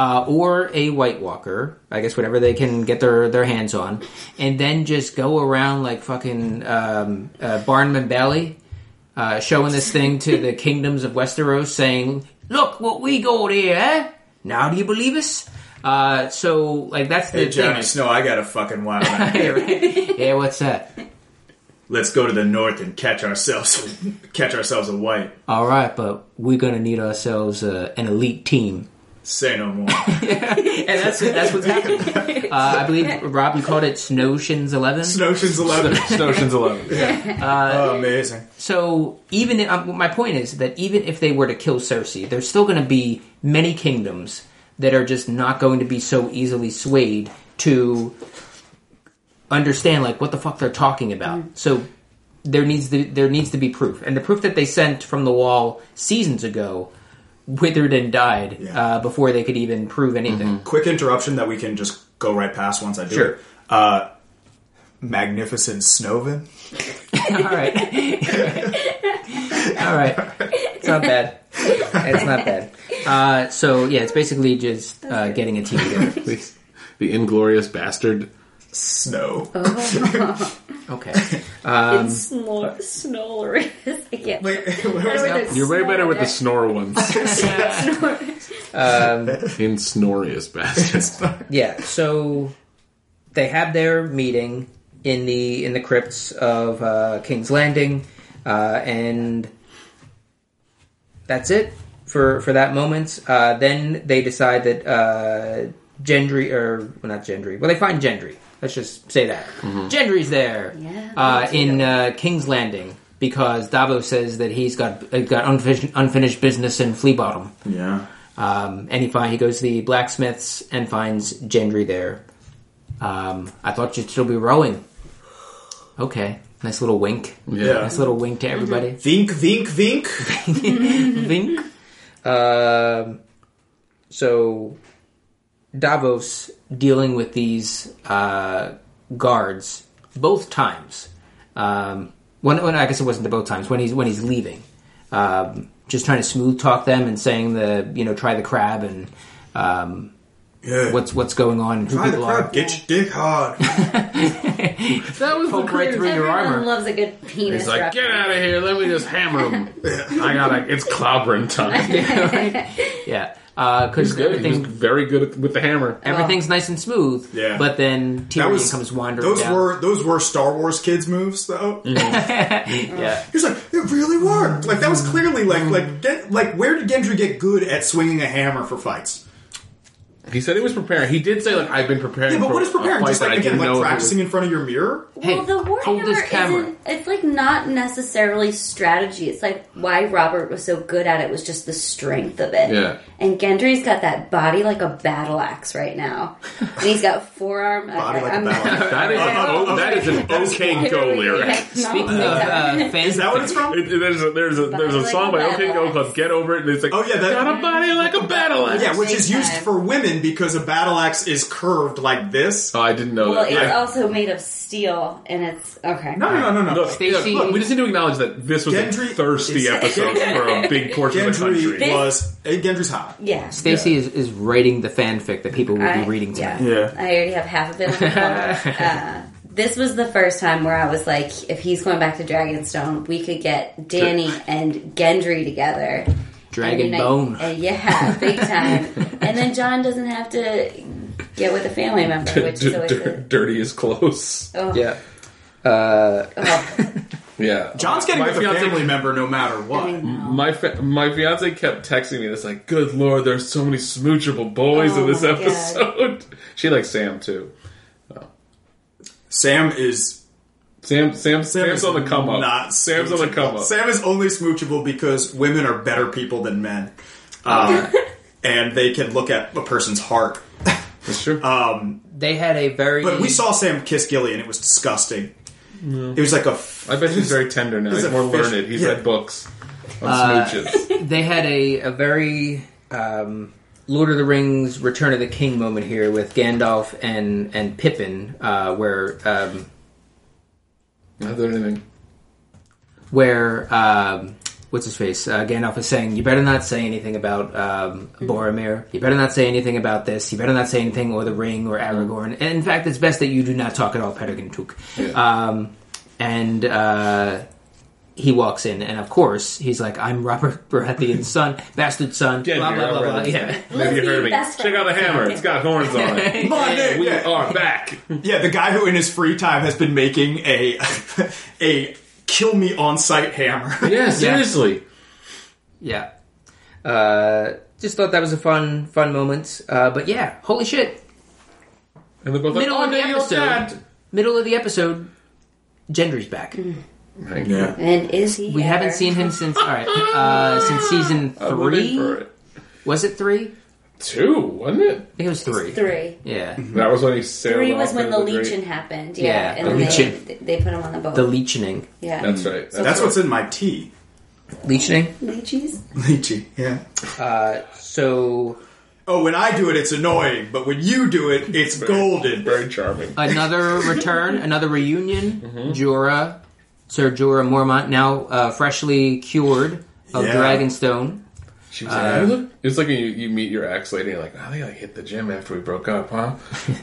uh, or a White Walker. I guess whatever they can get their their hands on, and then just go around like fucking um, uh, Barnum and Bailey, uh, showing this thing to the [LAUGHS] kingdoms of Westeros, saying, "Look what we got here, eh? Now do you believe us?" Uh, so like that's the Hey, thing. Johnny Snow, I got a fucking wild [LAUGHS] idea. yeah, what's that? Let's go to the north and catch ourselves, [LAUGHS] catch ourselves a white. All right, but we're gonna need ourselves uh, an elite team. Say no more. [LAUGHS] and that's that's what's happening. [LAUGHS] Uh, I believe Rob, you called it Snowshins Eleven. Snowshin's eleven. [LAUGHS] Ocean's Eleven. oh, amazing. So even if, um, my point is that even if they were to kill Cersei, there's still going to be many kingdoms that are just not going to be so easily swayed to understand like what the fuck they're talking about. So there needs to, there needs to be proof, and the proof that they sent from the wall seasons ago withered and died Yeah. uh, before they could even prove anything. Quick interruption that we can just go right past once I do Sure. it. Uh, Magnificent Snowvin. [LAUGHS] All right. All right. It's not bad. It's not bad. Uh, so yeah, it's basically just uh, getting a team together. the, [LAUGHS] the inglorious bastard. Snow. [LAUGHS] Okay. it's snor- snollery. [LAUGHS] I can't. Wait, [LAUGHS] where was that? You're way better with the snore ones. Um, Insnorious bastard. yeah. So they have their meeting in the in the crypts of uh, King's Landing, uh, and that's it for for that moment. Uh, then they decide that uh, Gendry or well, not Gendry. Well, they find Gendry. Let's just say that Gendry's there Yeah. uh, in uh, King's Landing because Davos says that he's got uh, got unfinished, unfinished business in Flea Bottom. Yeah. Um, and he find he goes to the blacksmiths and finds Gendry there. Um, I thought you'd still be rowing. Okay, nice little wink. Yeah. Nice little wink to everybody. Vink, vink, vink. [LAUGHS] Vink. [LAUGHS] Um, so Davos dealing with these uh, guards both times. Um, when, when I guess it wasn't the both times when he's when he's leaving, um, just trying to smooth talk them and saying the you know try the crab and um, Yeah. what's what's going on. Who the crab. are. Get your dick hard. [LAUGHS] That was the Poke right through your Everyone armor. loves a good penis. He's like, reference. get out of here. Let me just hammer him. [LAUGHS] I gotta. It's clobbering time. [LAUGHS] Yeah, because He's Uh, good. He's everything very good with the hammer. everything's nice and smooth. Yeah. but then That Tyrion was comes wandering Those down. were those were Star Wars kids moves though. [LAUGHS] Mm-hmm. yeah. He's like, it really worked. Like that was clearly like like get, like where did Gendry get good at swinging a hammer for fights? He said he was preparing. He did say like I've been preparing. Yeah, but for what is preparing? Just like I again, like know if it practicing was- in front of your mirror. Hey, well, the hold this camera. isn't it's like not necessarily strategy. It's like why Robert was so good at it was just the strength of it. Yeah. And Gendry's got that body like a battle axe right now, and he's got forearm. Body like a I'm- battle axe. That is, oh, that is an [LAUGHS] OK Go lyric. Yeah, [LAUGHS] Speaking of uh, fan, [LAUGHS] Is that what it's from? It- it- there's a there's a there's a song by like a OK Go called "Get Over It," and it's like, Oh, yeah, that- got a body like a battle axe. Yeah, which is used for women because a battle axe is curved like this. Oh, I didn't know Well, that. it's Yeah. also made of steel, and it's okay. No, no, no, no, no. Look, Stacey- look, we just need to acknowledge that this was Gendry a thirsty is- [LAUGHS] episode for a big portion of the Gendry country. was eh, Gendry's hot. Yeah. Stacy is, is writing the fanfic that people will I- be reading yeah. tonight. Yeah. I already have half of it on the phone. [LAUGHS] uh, this was the first time where I was like, if he's going back to Dragonstone, we could get Danny and Gendry together. Dragon And unite- Bone. uh, yeah, big time. and then Jon doesn't have to get with a family member, [LAUGHS] which is always D- a, dirty is close. oh, Yeah. Uh, oh, [LAUGHS] Yeah, Jon's getting my with a fiance, family member no matter what. I know. My fa- my fiance kept texting me this like, "Good lord, there's so many smoochable boys Oh in this my God. episode." [LAUGHS] She likes Sam too. Sam is Sam, Sam, Sam Sam's is on the come up. Not Sam's on the smoochable. come up. Sam is only smoochable because women are better people than men, uh, [LAUGHS] and they can look at a person's heart. That's true. they had a very. But we saw Sam kiss Gilly, and it was disgusting. It was like a. f- I bet he's very tender now. [LAUGHS] He's He's more fish- learned. He's yeah. read books on Uh, smooches. [LAUGHS] they had a, a very um, Lord of the Rings Return of the King moment here with Gandalf and and Pippin, uh, where um, Not that anything. where um, what's his face uh, Gandalf is saying, "You better not say anything about um, Boromir. You better not say anything about this. You better not say anything or the ring or Aragorn. And in fact, it's best that you do not talk at all, Peregrine Um, and uh, he walks in, and of course, he's like, "I'm Robert Baratheon's son, bastard son." Yeah, blah blah you're blah blah. Yeah. Maybe you heard me. Check out the hammer. It's got horns on it. My name, We are back. Yeah, the guy who in his free time has been making a [LAUGHS] a kill me on sight hammer. [LAUGHS] Yeah, seriously. Yeah. Uh, just thought that was a fun, fun moment. Uh, but yeah, holy shit! And they're both like, Middle "Oh, of the no, you're episode. dad." Middle of the episode, Gendry's back. Thank you. and is he? We haven't seen him since all right, uh, since season [LAUGHS] I'm living for three. it. Was it three? I Two, wasn't it? it was three. Three. Yeah, That was when he sailed Three off was when into the great- leeching happened. Yeah, Yeah, and the then leeching. they, they put him on the boat. the leeching. yeah, That's right. That's, That's what's in my tea. Leeching. leeches. Lychee. Yeah. Uh, so Oh, when I do it, it's annoying, but when you do it, it's golden. very charming. another [LAUGHS] return, another reunion. Jorah, Sir Jorah Mormont, now uh, freshly cured of Yeah. Dragonstone. She was like, "You look-" It's like when you, you meet your ex lady and you're like, oh, they like hit the gym after we broke up, huh?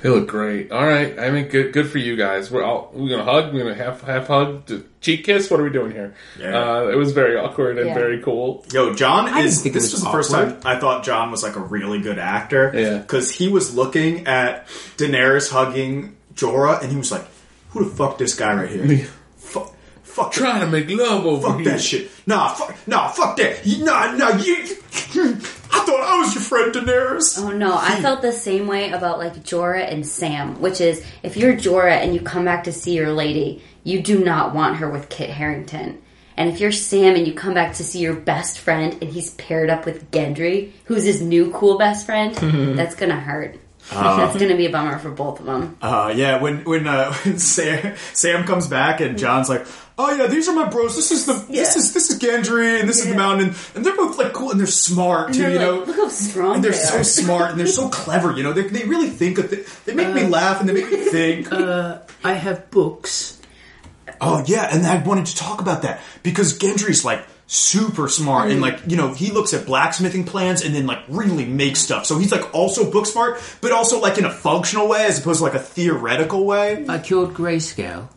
they look great. All right, I mean, good good for you guys. We're all we're gonna hug. We're gonna half half hug, to cheek kiss. What are we doing here? Yeah. Uh, it was very awkward and Yeah. very cool. Yo, Jon I is. didn't think This was was the first time I thought Jon was like a really good actor. Yeah. Because he was looking at Daenerys hugging Jorah, and he was like, "Who the fuck this guy right here? [LAUGHS] fuck, fuck, that- Trying to make love over fuck here. that shit. Nah, fuck, nah, fuck that. You- Nah, nah, you. [LAUGHS] I thought I was your friend, Daenerys. Oh no, I felt the same way about like Jorah and Sam, which is if you're Jorah and you come back to see your lady, you do not want her with Kit Harington. And if you're Sam and you come back to see your best friend and he's paired up with Gendry, who's his new cool best friend, [LAUGHS] that's gonna hurt. That's gonna be a bummer for both of them. Uh, yeah, when when uh, [LAUGHS] when Sam, Sam comes back and Jon's like, "Oh yeah, these are my bros. This is the this is this is Gendry and this is the mountain, and they're both like cool and they're smart too. They're you like, know, look how strong and they're they so smart and they're so [LAUGHS] clever. You know, they, they really think of. Th- they make Uh, me laugh and they make me [LAUGHS] think. I have books. oh yeah, and I wanted to talk about that because Gendry's like super smart and like you know he looks at blacksmithing plans and then like really makes stuff. So he's like also book smart, but also like in a functional way as opposed to like a theoretical way. I killed Grayscale.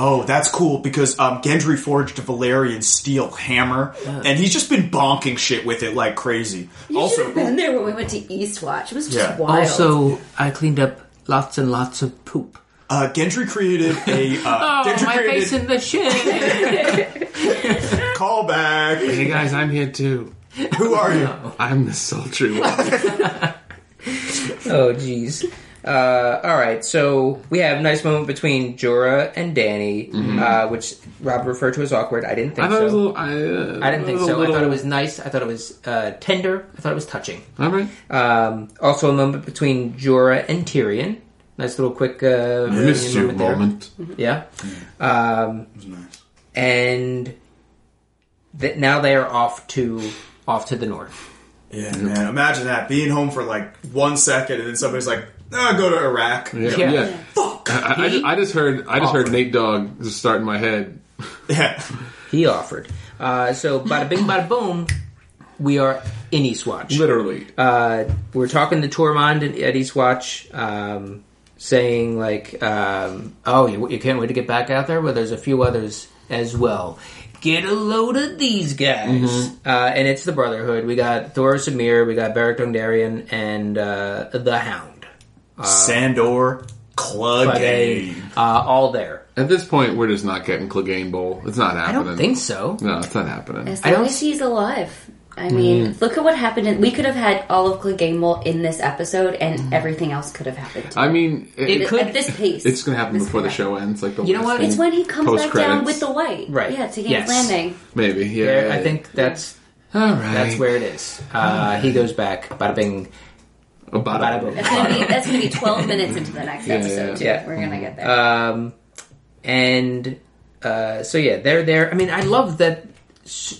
Oh, that's cool because um, Gendry forged a Valyrian steel hammer, and he's just been bonking shit with it like crazy. You should also, have been there when we went to Eastwatch. It was just Yeah. wild. Also, I cleaned up lots and lots of poop. uh, Gendry created a uh, [LAUGHS] Oh, Gendry my created face in the shit. [LAUGHS] [LAUGHS] callback. Hey guys, I'm here too. Who are you? [LAUGHS] I'm the sultry one. [LAUGHS] oh, jeez. Uh, all right, so we have a nice moment between Jorah and Danny, uh, which Rob referred to as awkward. I didn't think I thought so. it was a little. I, uh, I didn't think a so. I thought it was nice. I thought it was uh, tender. I thought it was touching. All right. Um, also, a moment between Jorah and Tyrion. Nice little quick uh, I missed you reunion there. moment. Yeah. Um, It was nice. and th- now they are off to off to the north. Yeah, man. Imagine that being home for like one second, and then somebody's like, "Ah, go to Iraq." Yeah. Yeah. yeah. Fuck. I, I, just, I just heard. I just heard Nate Dogg just start in my head. [LAUGHS] Yeah. He offered. Uh, so, bada bing, bada boom. We are in Eastwatch. Literally. uh, we're talking to Tormund at at Eastwatch, um, saying like, um, "Oh, you, you can't wait to get back out there." Well, there's a few others as well. Get a load of these guys, uh, and it's the Brotherhood. We got Thoros of Myr, we got Beric Dondarrion, and uh, the Hound. Sandor Clegane. Clegane, uh, all there. At this point, we're just not getting Clegane Bowl. It's not happening. I don't think so. No, it's not happening. As I long don't as he's alive. I mean, Mm. look at what happened. In, we could have had all of Clegane in this episode, and everything else could have happened. I mean, it, It it- could- At this pace, it's going to happen before could the show ends. Like the You know what? thing, It's when he comes back down with the white, Right. Yeah, to King's Yes. Landing. Maybe. Yeah. Yeah, I think that's All right. that's where it is. Uh, he goes back. Bada bing. About Bada it. boom. That's gonna be that's gonna be twelve minutes into the next Yeah, episode. Too. yeah. We're gonna get there. Um, and uh, so yeah, they're there. I mean, I love that.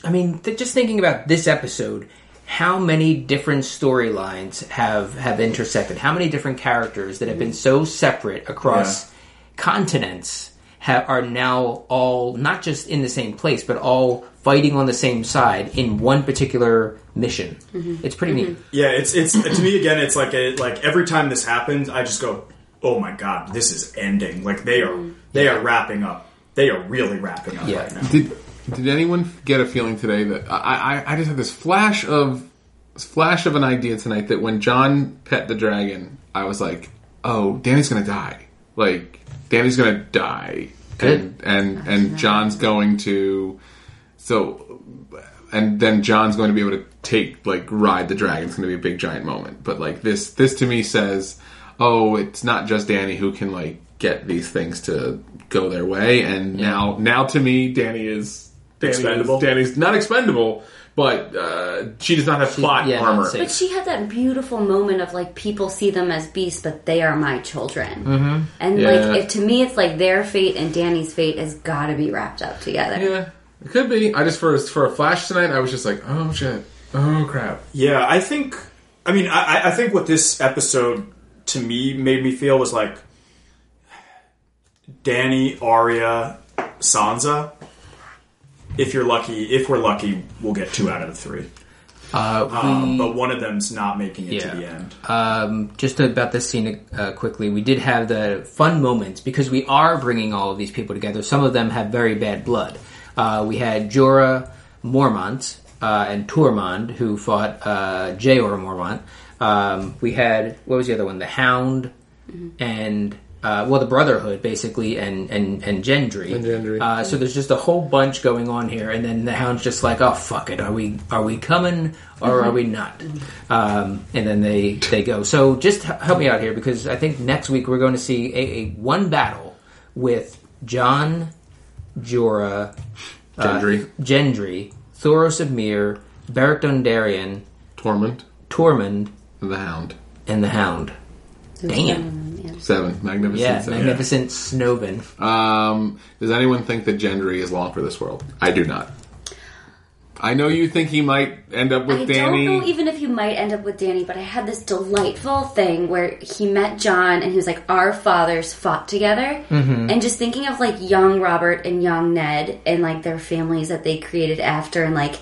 I mean, th- just thinking about this episode, how many different storylines have have intersected? How many different characters that have been so separate across continents ha- are now all not just in the same place, but all fighting on the same side in one particular mission. Mm-hmm. It's pretty neat. Mm-hmm. Yeah, it's it's to me again. It's like a, like every time this happens, I just go, "Oh my god, this is ending!" Like they are mm-hmm. they are wrapping up. They are really wrapping up Yeah. right now. Did Did anyone get a feeling today that I, I I just had this flash of flash of an idea tonight that when Jon pet the dragon, I was like, oh, Dany's gonna die. Like Dany's gonna die, and and oh, and Jon's going to so. And then Jon's going to be able to take like ride the dragon. It's going to be a big giant moment. But like this, this to me says, oh, it's not just Dany who can like get these things to go their way. And now, now to me, Dany is Dany is- Expendable? Dany's not expendable, but uh, she does not have plot yeah, armor. safe. But she had that beautiful moment of like people see them as beasts, but they are my children. Mm-hmm. And Yeah. like, if to me, it's like their fate and Dany's fate has got to be wrapped up together. Yeah, it could be. I just for for a flash tonight, I was just like, oh shit, oh crap. Yeah, I think. I mean, I, I think what this episode to me made me feel was like Dany, Arya, Sansa. If you're lucky, if we're lucky, we'll get two out of the three. Uh, Um, but one of them's not making it Yeah. to the end. um, just about this scene uh, quickly, we did have the fun moments because we are bringing all of these people together. Some of them have very bad blood. Uh, we had Jorah Mormont uh, and Tormund, who fought uh, Jeor Mormont. Um, we had what was the other one? The Hound and uh, well, the Brotherhood basically, and and and Gendry. And Gendry. Uh, so there's just a whole bunch going on here, and then the Hound's just like, "Oh fuck it, are we are we coming or are we not?" Um, and then they they go. So just help me out here because I think next week we're going to see a, a one battle with Jon, Jorah, Gendry, Gendry, Thoros of Myr, Beric Dondarrion, Torment, Tormund, and the Hound. and the Hound. Damn. Seven, magnificent. Yeah, seven. magnificent Snoven. Um, does anyone think that Gendry is long for this world? I do not. I know you think he might end up with I Dany. don't know even if you might end up with Dany, but I had this delightful thing where he met Jon and he was like, Our fathers fought together. Mm-hmm. And just thinking of like young Robert and young Ned and like their families that they created after and like,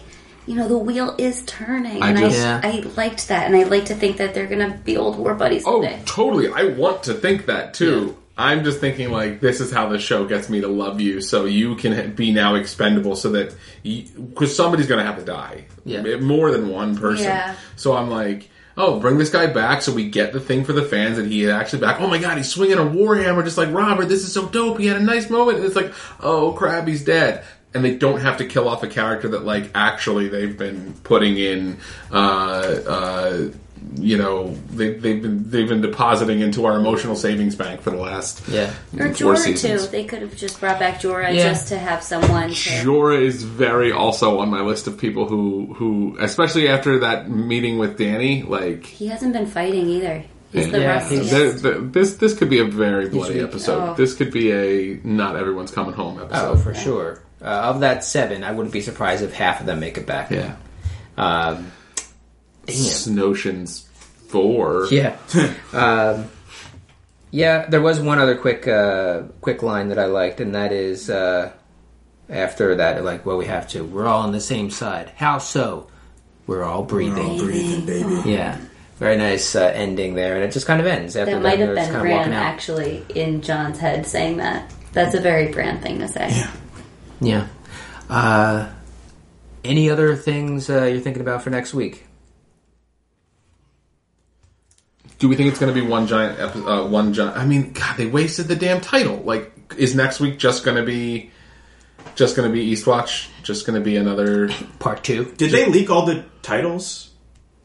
you know, the wheel is turning. I and just-. I, I liked that. And I like to think that they're going to be old war buddies oh, someday. totally. I want to think that too. I'm just thinking like this is how the show gets me to love you, so you can be now expendable, so that because somebody's going to have to die, Yeah. more than one person. Yeah. So I'm like, oh, bring this guy back, so we get the thing for the fans that he is actually back. Oh my god, he's swinging a warhammer just like Robert. This is so dope. He had a nice moment. And it's like, oh crap, he's dead. And they don't have to kill off a character that like actually they've been putting in uh, uh, you know they, they've been they've been depositing into our emotional savings bank for the last Yeah. Or four Jorah seasons. too. They could have just brought back Jorah Yeah. just to have someone to. Jorah is very also on my list of people who who especially after that meeting with Dany like He hasn't been fighting either. He's the Yeah, rustiest. there, there- this this could be a very bloody episode. Oh. This could be a not everyone's coming home episode. Oh, for sure. Uh, of that seven, I wouldn't be surprised if half of them make it back. Yeah. Um, damn. Notions four. Yeah. [LAUGHS] um, yeah, there was one other quick uh, quick line that I liked, and that is uh, after that, like, well, we have to. We're all on the same side. How so? We're all breathing. Breathing, baby. Yeah. Very nice uh, ending there, and it just kind of ends. After that might have been kind Bran actually in Jon's head saying that. That's a very Bran thing to say. Yeah. Yeah. Uh, any other things uh, you're thinking about for next week? Do we think it's going to be one giant epi- uh, one giant? I mean, God, they wasted the damn title. Like, is next week just going to be just going to be Eastwatch? Just going to be another Part two. Did they leak all the titles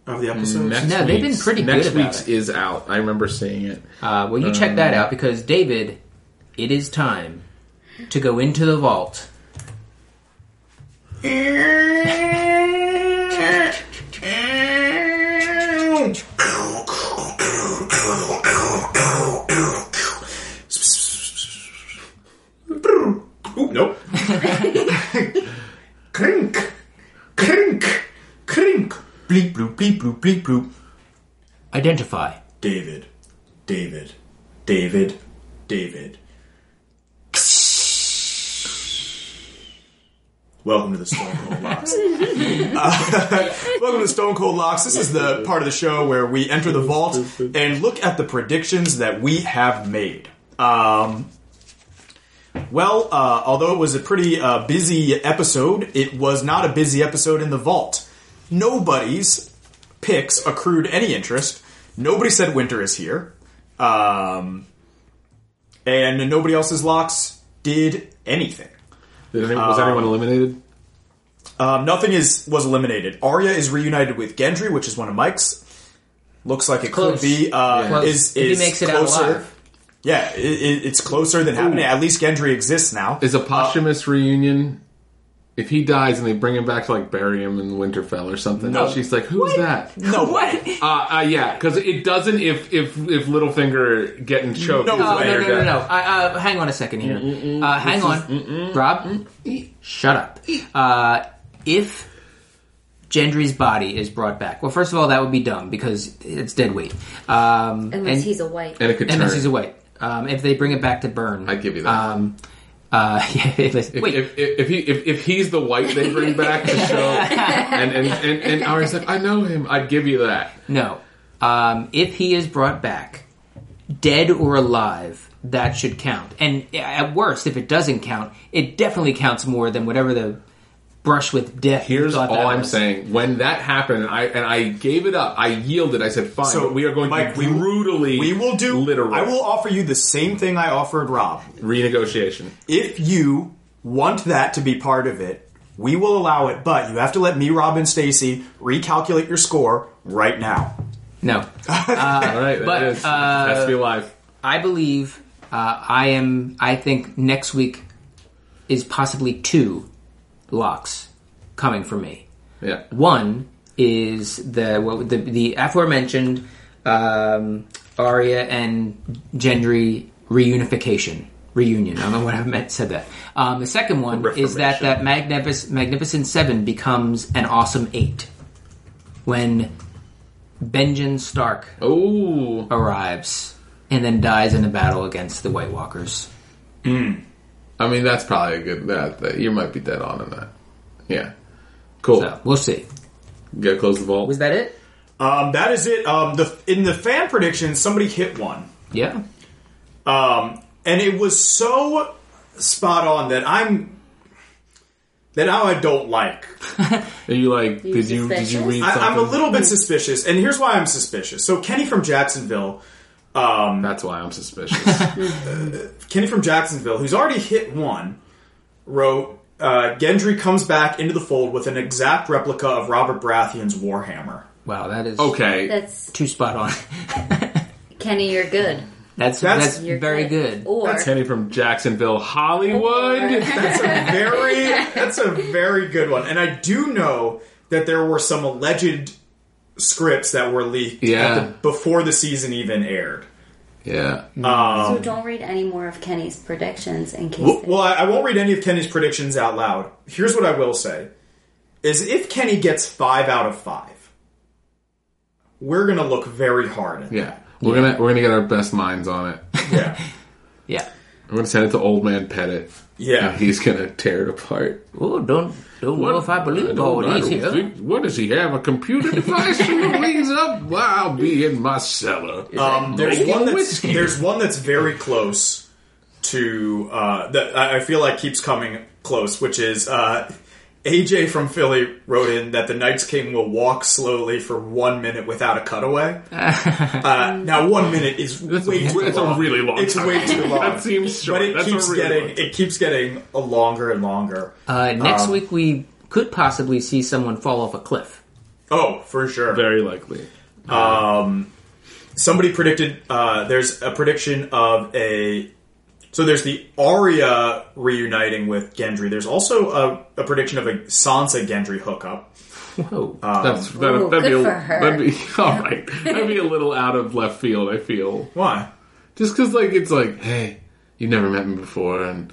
of the episodes? next No, they've been week's- pretty Next good about week's it. is out. I remember seeing it. Uh, well, you check that out because David, it is time to go into the vault. Ooh, nope. crink, crink, crink. Bleep bloop, bleep bloop, bleep bloop. Identify. David, David, David, David. Welcome to the Stone Cold Locks. [LAUGHS] Uh, [LAUGHS] welcome to Stone Cold Locks. This is the part of the show where we enter the vault and look at the predictions that we have made. Um, well, uh, although it was a pretty uh, busy episode, it was not a busy episode in the vault. Nobody's picks accrued any interest. Nobody said winter is here. Um, and nobody else's locks did anything. Did any, was anyone eliminated? Um, nothing is was eliminated. Arya is reunited with Gendry, which is one of Mike's. Looks like it Close. could be. Uh, Close. Is, If he makes it out closer. alive. Yeah, it, it, it's closer than happening. At least Gendry exists now. Is a posthumous reunion? If he dies and they bring him back to like bury him in Winterfell or something, No. she's like, "Who's that?" [LAUGHS] no way. Uh, uh, yeah, because it doesn't. If if if Littlefinger getting choked, No is Oh, way. no, no, no, no. I, uh, hang on a second here. Uh, hang on. Rob, shut up. Uh, if Gendry's body is brought back, well, first of all, that would be dumb because it's dead weight. Um, Unless and- he's a white. and it could turn. Unless he's away. Um, if they bring it back to burn, I'd give you that. Um, uh, [LAUGHS] yeah, if, wait, if, if, if he if, if he's the white they bring back to show, and and and, and Arya's like, I know him, I'd give you that. no. Um, if he is brought back, dead or alive, that should count. And at worst, if it doesn't count, it definitely counts more than whatever the brush with death. Here's thought all that I'm was. saying. When that happened, and I and I gave it up. I yielded. I said, "Fine, So, but we are going Mike, to we brutally. We will do. literal. I will offer you the same thing I offered Rob. renegotiation. If you want that to be part of it, we will allow it. But you have to let me, Rob, and Stacy recalculate your score right now. No. [LAUGHS] All right, but, is- uh, has to be live. I believe uh, I am. I think next week is possibly two locks coming for me. Yeah, One is the what, the, the aforementioned um, Arya and Gendry reunification reunion. I don't know what I meant said that. Um, the second one is that that magnific- magnificent seven becomes an awesome eight when Benjen Stark Oh, arrives and then dies in a battle against the White Walkers. I mean that's probably a good. That, that you might be dead on in that. Yeah, cool. So we'll see. Gotta close the vault. Was that it? Um, that is it. Um, the in the fan predictions, somebody hit one. Yeah. Um, and it was so spot on that I'm that now I don't like. [LAUGHS] Are you like? You did you did you suspicious? read I. I'm a little bit suspicious, and here's why I'm suspicious. So Kenny from Jacksonville, um, That's why I'm suspicious. [LAUGHS] Kenny from Jacksonville, who's already hit one, wrote uh, Gendry comes back into the fold with an exact replica of Robert Baratheon's Warhammer. Wow, that is Okay. That's too spot on. [LAUGHS] Kenny. You're good. That's That's- that's, You're very good. Or Kenny from Jacksonville, Hollywood. [LAUGHS] That's a very that's a very good one. And I do know that there were some alleged scripts that were leaked Yeah. at the, before the season even aired. yeah. Um, so don't read any more of Kenny's predictions in case. Well, they- well, I, I won't read any of Kenny's predictions out loud. Here's what I will say: is if Kenny gets five out of five, we're gonna look very hard at Yeah. We're gonna we're gonna get our best minds on it. yeah, Yeah. [LAUGHS] We're gonna send it to Old Man Pettit. Yeah. And he's gonna tear it apart. Oh, don't don't know if I believe all don't- these here. think- what does he have? A computer device that reads up? [LAUGHS] Well, I'll be in my cellar. Um, there's one that's whiskey. there's one that's very close to uh, that I I feel like keeps coming close, which is uh, AJ from Philly wrote in that the Night's King will walk slowly for one minute without a cutaway. [LAUGHS] uh, now, one minute is That's, way a, too that's long. a really long It's time. way too [LAUGHS] long. that seems short. but it that's keeps really getting it keeps getting a longer and longer. Uh, next Um, week we could possibly see someone fall off a cliff. Oh, for sure. Very likely. somebody predicted uh, there's a prediction of a so there's the Arya reuniting with Gendry. There's also a, a prediction of a Sansa Gendry hookup. Whoa. Um, That's that, Ooh, that'd be good a, for her. that'd be [LAUGHS] all right. That'd be a little out of left field. I feel Why? just because like it's like, hey, you never met me before, and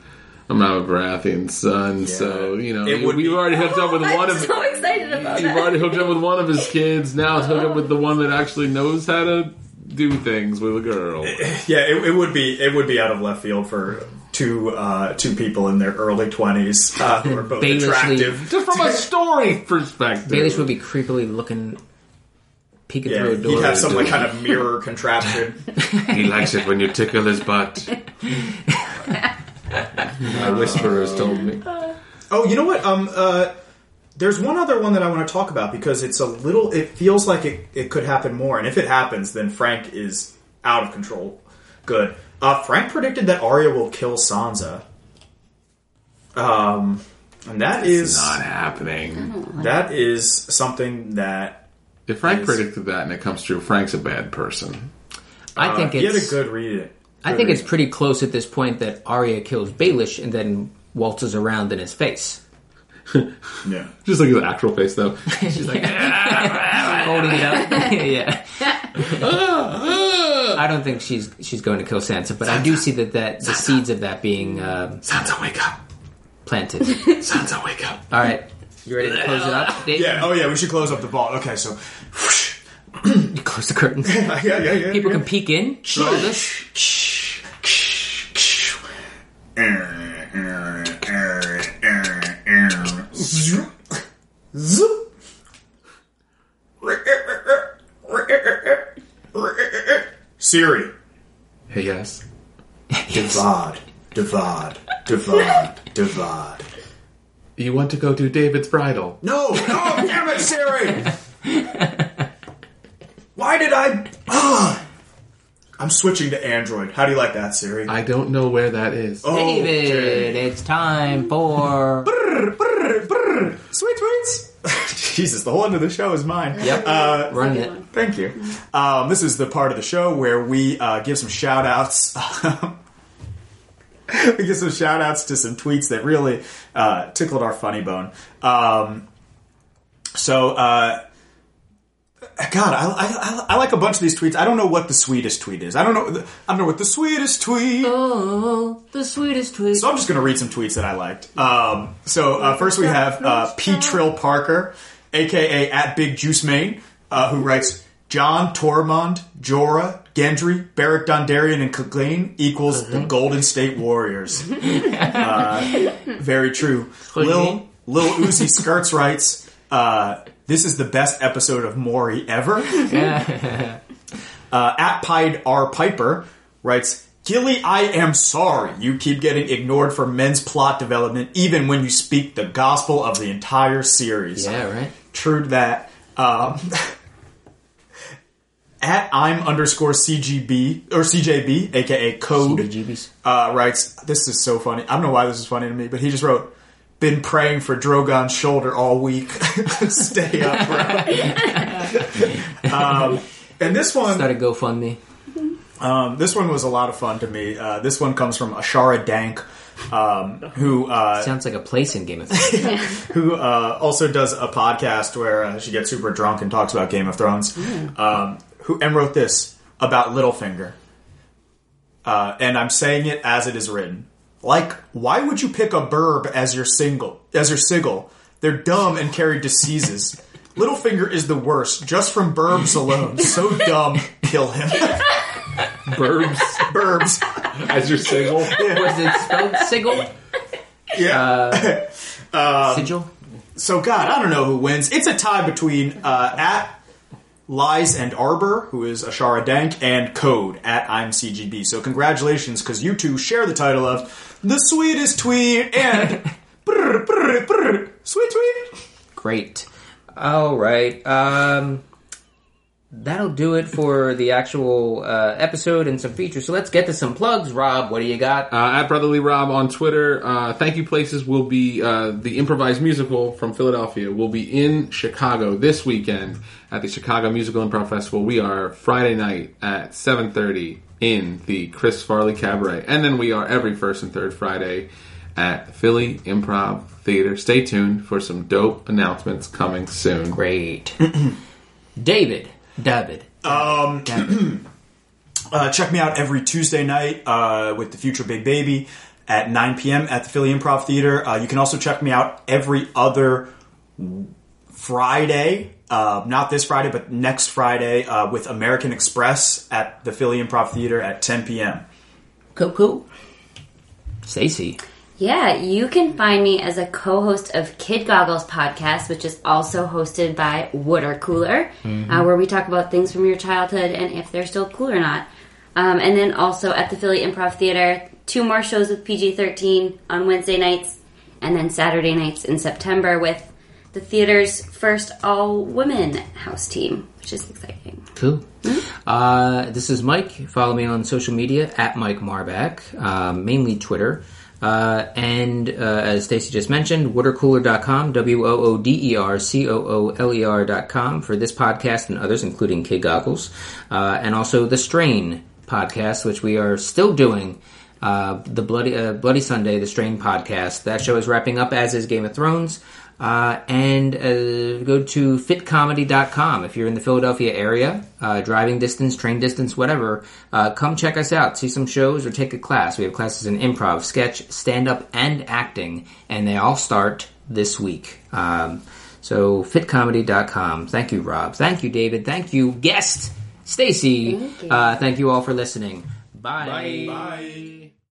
I'm not a Baratheon son, so you know It would we've be- already hooked up with [LAUGHS] one I'm of. so excited about You've that. already hooked up with one of his kids. Now it's hooked up with the one that actually knows how to do things with a girl. [LAUGHS] Yeah, it, it would be it would be out of left field for two uh, two people in their early twenties uh, who are both Baelishly- attractive. [LAUGHS] Just from a story perspective. Baelish would be creepily looking, peeking Yeah, through a door. he'd have some like kind of mirror contraption. [LAUGHS] He likes it when you tickle his butt. My whisperers told me. Oh, you know what? Um, uh, there's one other one that I want to talk about because it's a little. It feels like it, it could happen more, and if it happens, then Frank is out of control. Good. Uh, Frank predicted that Arya will kill Sansa. Um, and that is Not happening. that is something that If Frank Yes. predicted that and it comes true, Frank's a bad person. I think uh, he had a it's. good read. I think it's pretty close at this point that Arya kills Baelish and then waltzes around in his face, [LAUGHS] yeah. Just like his actual face, though. She's like [LAUGHS] ah! holding it up. [LAUGHS] yeah. Ah! I don't think she's she's going to kill Sansa, but I do see that that the seeds of that being um, Sansa, wake up. planted. Sansa, wake up. All right, you ready to close it up? Dave? Yeah. Oh yeah. We should close up the vault. Okay. So. You Close the curtains. yeah. Yeah. Yeah. People yeah. can peek in. Eh, eh. Siri. Hey, yes. Divad. Divad. Divad. Divad. You want to go to David's bridal? No! No! Damn it, Siri! Why did I. Ah! I'm switching to Android. How do you like that, Siri? I don't know where that is. Oh, David, okay. it's time for. Brr, brr, brr. Jesus, the whole end of the show is mine. Yep, Uh, running it. Thank you. Um, this is the part of the show where we uh, give some shout outs. [LAUGHS] we give some shout outs to some tweets that really uh, tickled our funny bone. Um, so, uh, God, I, I, I like a bunch of these tweets. I don't know what the sweetest tweet is. I don't know. I don't know what the sweetest tweet. Oh, the sweetest tweet. So I'm just going to read some tweets that I liked. Um, so uh, first we have uh, P. Trill Parker, aka at Big Juice Main, uh, who writes Jon Tormund, Jorah, Gendry, Beric Dondarrion, and Clegane equals the Golden State Warriors. [LAUGHS] Uh, very true. Lil Lil Uzi Skirts writes. Uh, this is the best episode of Maury ever. [LAUGHS] Uh, at Pied R. Piper writes, Gilly, I am sorry you keep getting ignored for men's plot development even when you speak the gospel of the entire series. Yeah, right. True to that. Um, [LAUGHS] at I'm underscore CGB, or CJB, aka Code, uh, writes, this is so funny. I don't know why this is funny to me, but he just wrote, been praying for Drogon's shoulder all week. [LAUGHS] Stay up, bro. [LAUGHS] um, and this one, Start a GoFundMe. um, this one was a lot of fun to me. Uh, this one comes from Ashara Dank, um, who uh, Sounds like a place in Game of Thrones. [LAUGHS] who uh, also does a podcast where uh, she gets super drunk and talks about Game of Thrones. Um, who and wrote this about Littlefinger, uh, and I'm saying it as it is written. Like, why would you pick a burb as your single as your sigil? They're dumb and carry diseases. [LAUGHS] Littlefinger is the worst, just from burbs alone. So [LAUGHS] dumb, kill him. Burbs burbs. [LAUGHS] as your single. Was it spelled sigil? Yeah. [LAUGHS] Um, Sigil? So God, I don't know who wins. It's a tie between uh, at Lies and Arbor, who is Ashara Dank, and Code at I'm CGB. So congratulations, because you two share the title of the sweetest tweet and [LAUGHS] brr, brr, brr, sweet tweet. Great. All right. Um, that'll do it for the actual uh, episode and some features. So let's get to some plugs. Rob, what do you got? Uh, at Brotherly Rob on Twitter. Uh, Thank You Places will be uh, the improvised musical from Philadelphia. will be in Chicago this weekend at the Chicago Musical Improv Festival. We are Friday night at 7.30 in the Chris Farley Cabaret. And then we are every first and third Friday at Philly Improv Theater. Stay tuned for some dope announcements coming soon. Great. [CLEARS THROAT] David. David. Um, David. [CLEARS THROAT] uh, check me out every Tuesday night uh, with the Future Big Baby at 9 p.m. at the Philly Improv Theater. Uh, you can also check me out every other Friday, uh, not this Friday, but next Friday uh, with American Express at the Philly Improv Theater at 10 p.m. Cool, cool. Stacy. Yeah, you can find me as a co-host of Kid Goggles podcast, which is also hosted by Wooder Cooler, uh, where we talk about things from your childhood and if they're still cool or not. Um, and then also at the Philly Improv Theater, two more shows with PG-13 on Wednesday nights, and then Saturday nights in September with the theater's first all-women house team, which is exciting. Cool. Uh, this is Mike. Follow me on social media at Mike Marback, um, mainly Twitter. Uh, and uh, as Stacy just mentioned, woodercooler.com, W O O D E R C O O L E R.com for this podcast and others, including Kid Goggles. Uh, and also The Strain podcast, which we are still doing. Uh, the Bloody uh, Bloody Sunday, the Strain podcast. That show is wrapping up, as is Game of Thrones. Uh, and uh, go to phitcomedy.com if you're in the Philadelphia area, uh, driving distance, train distance, whatever. Uh, come check us out, see some shows, or take a class. We have classes in improv, sketch, stand up, and acting, and they all start this week. Um, so phitcomedy.com. Thank you, Rob. Thank you, David. Thank you, guest Stacy. Thank you. Uh, thank you all for listening. Bye. Bye.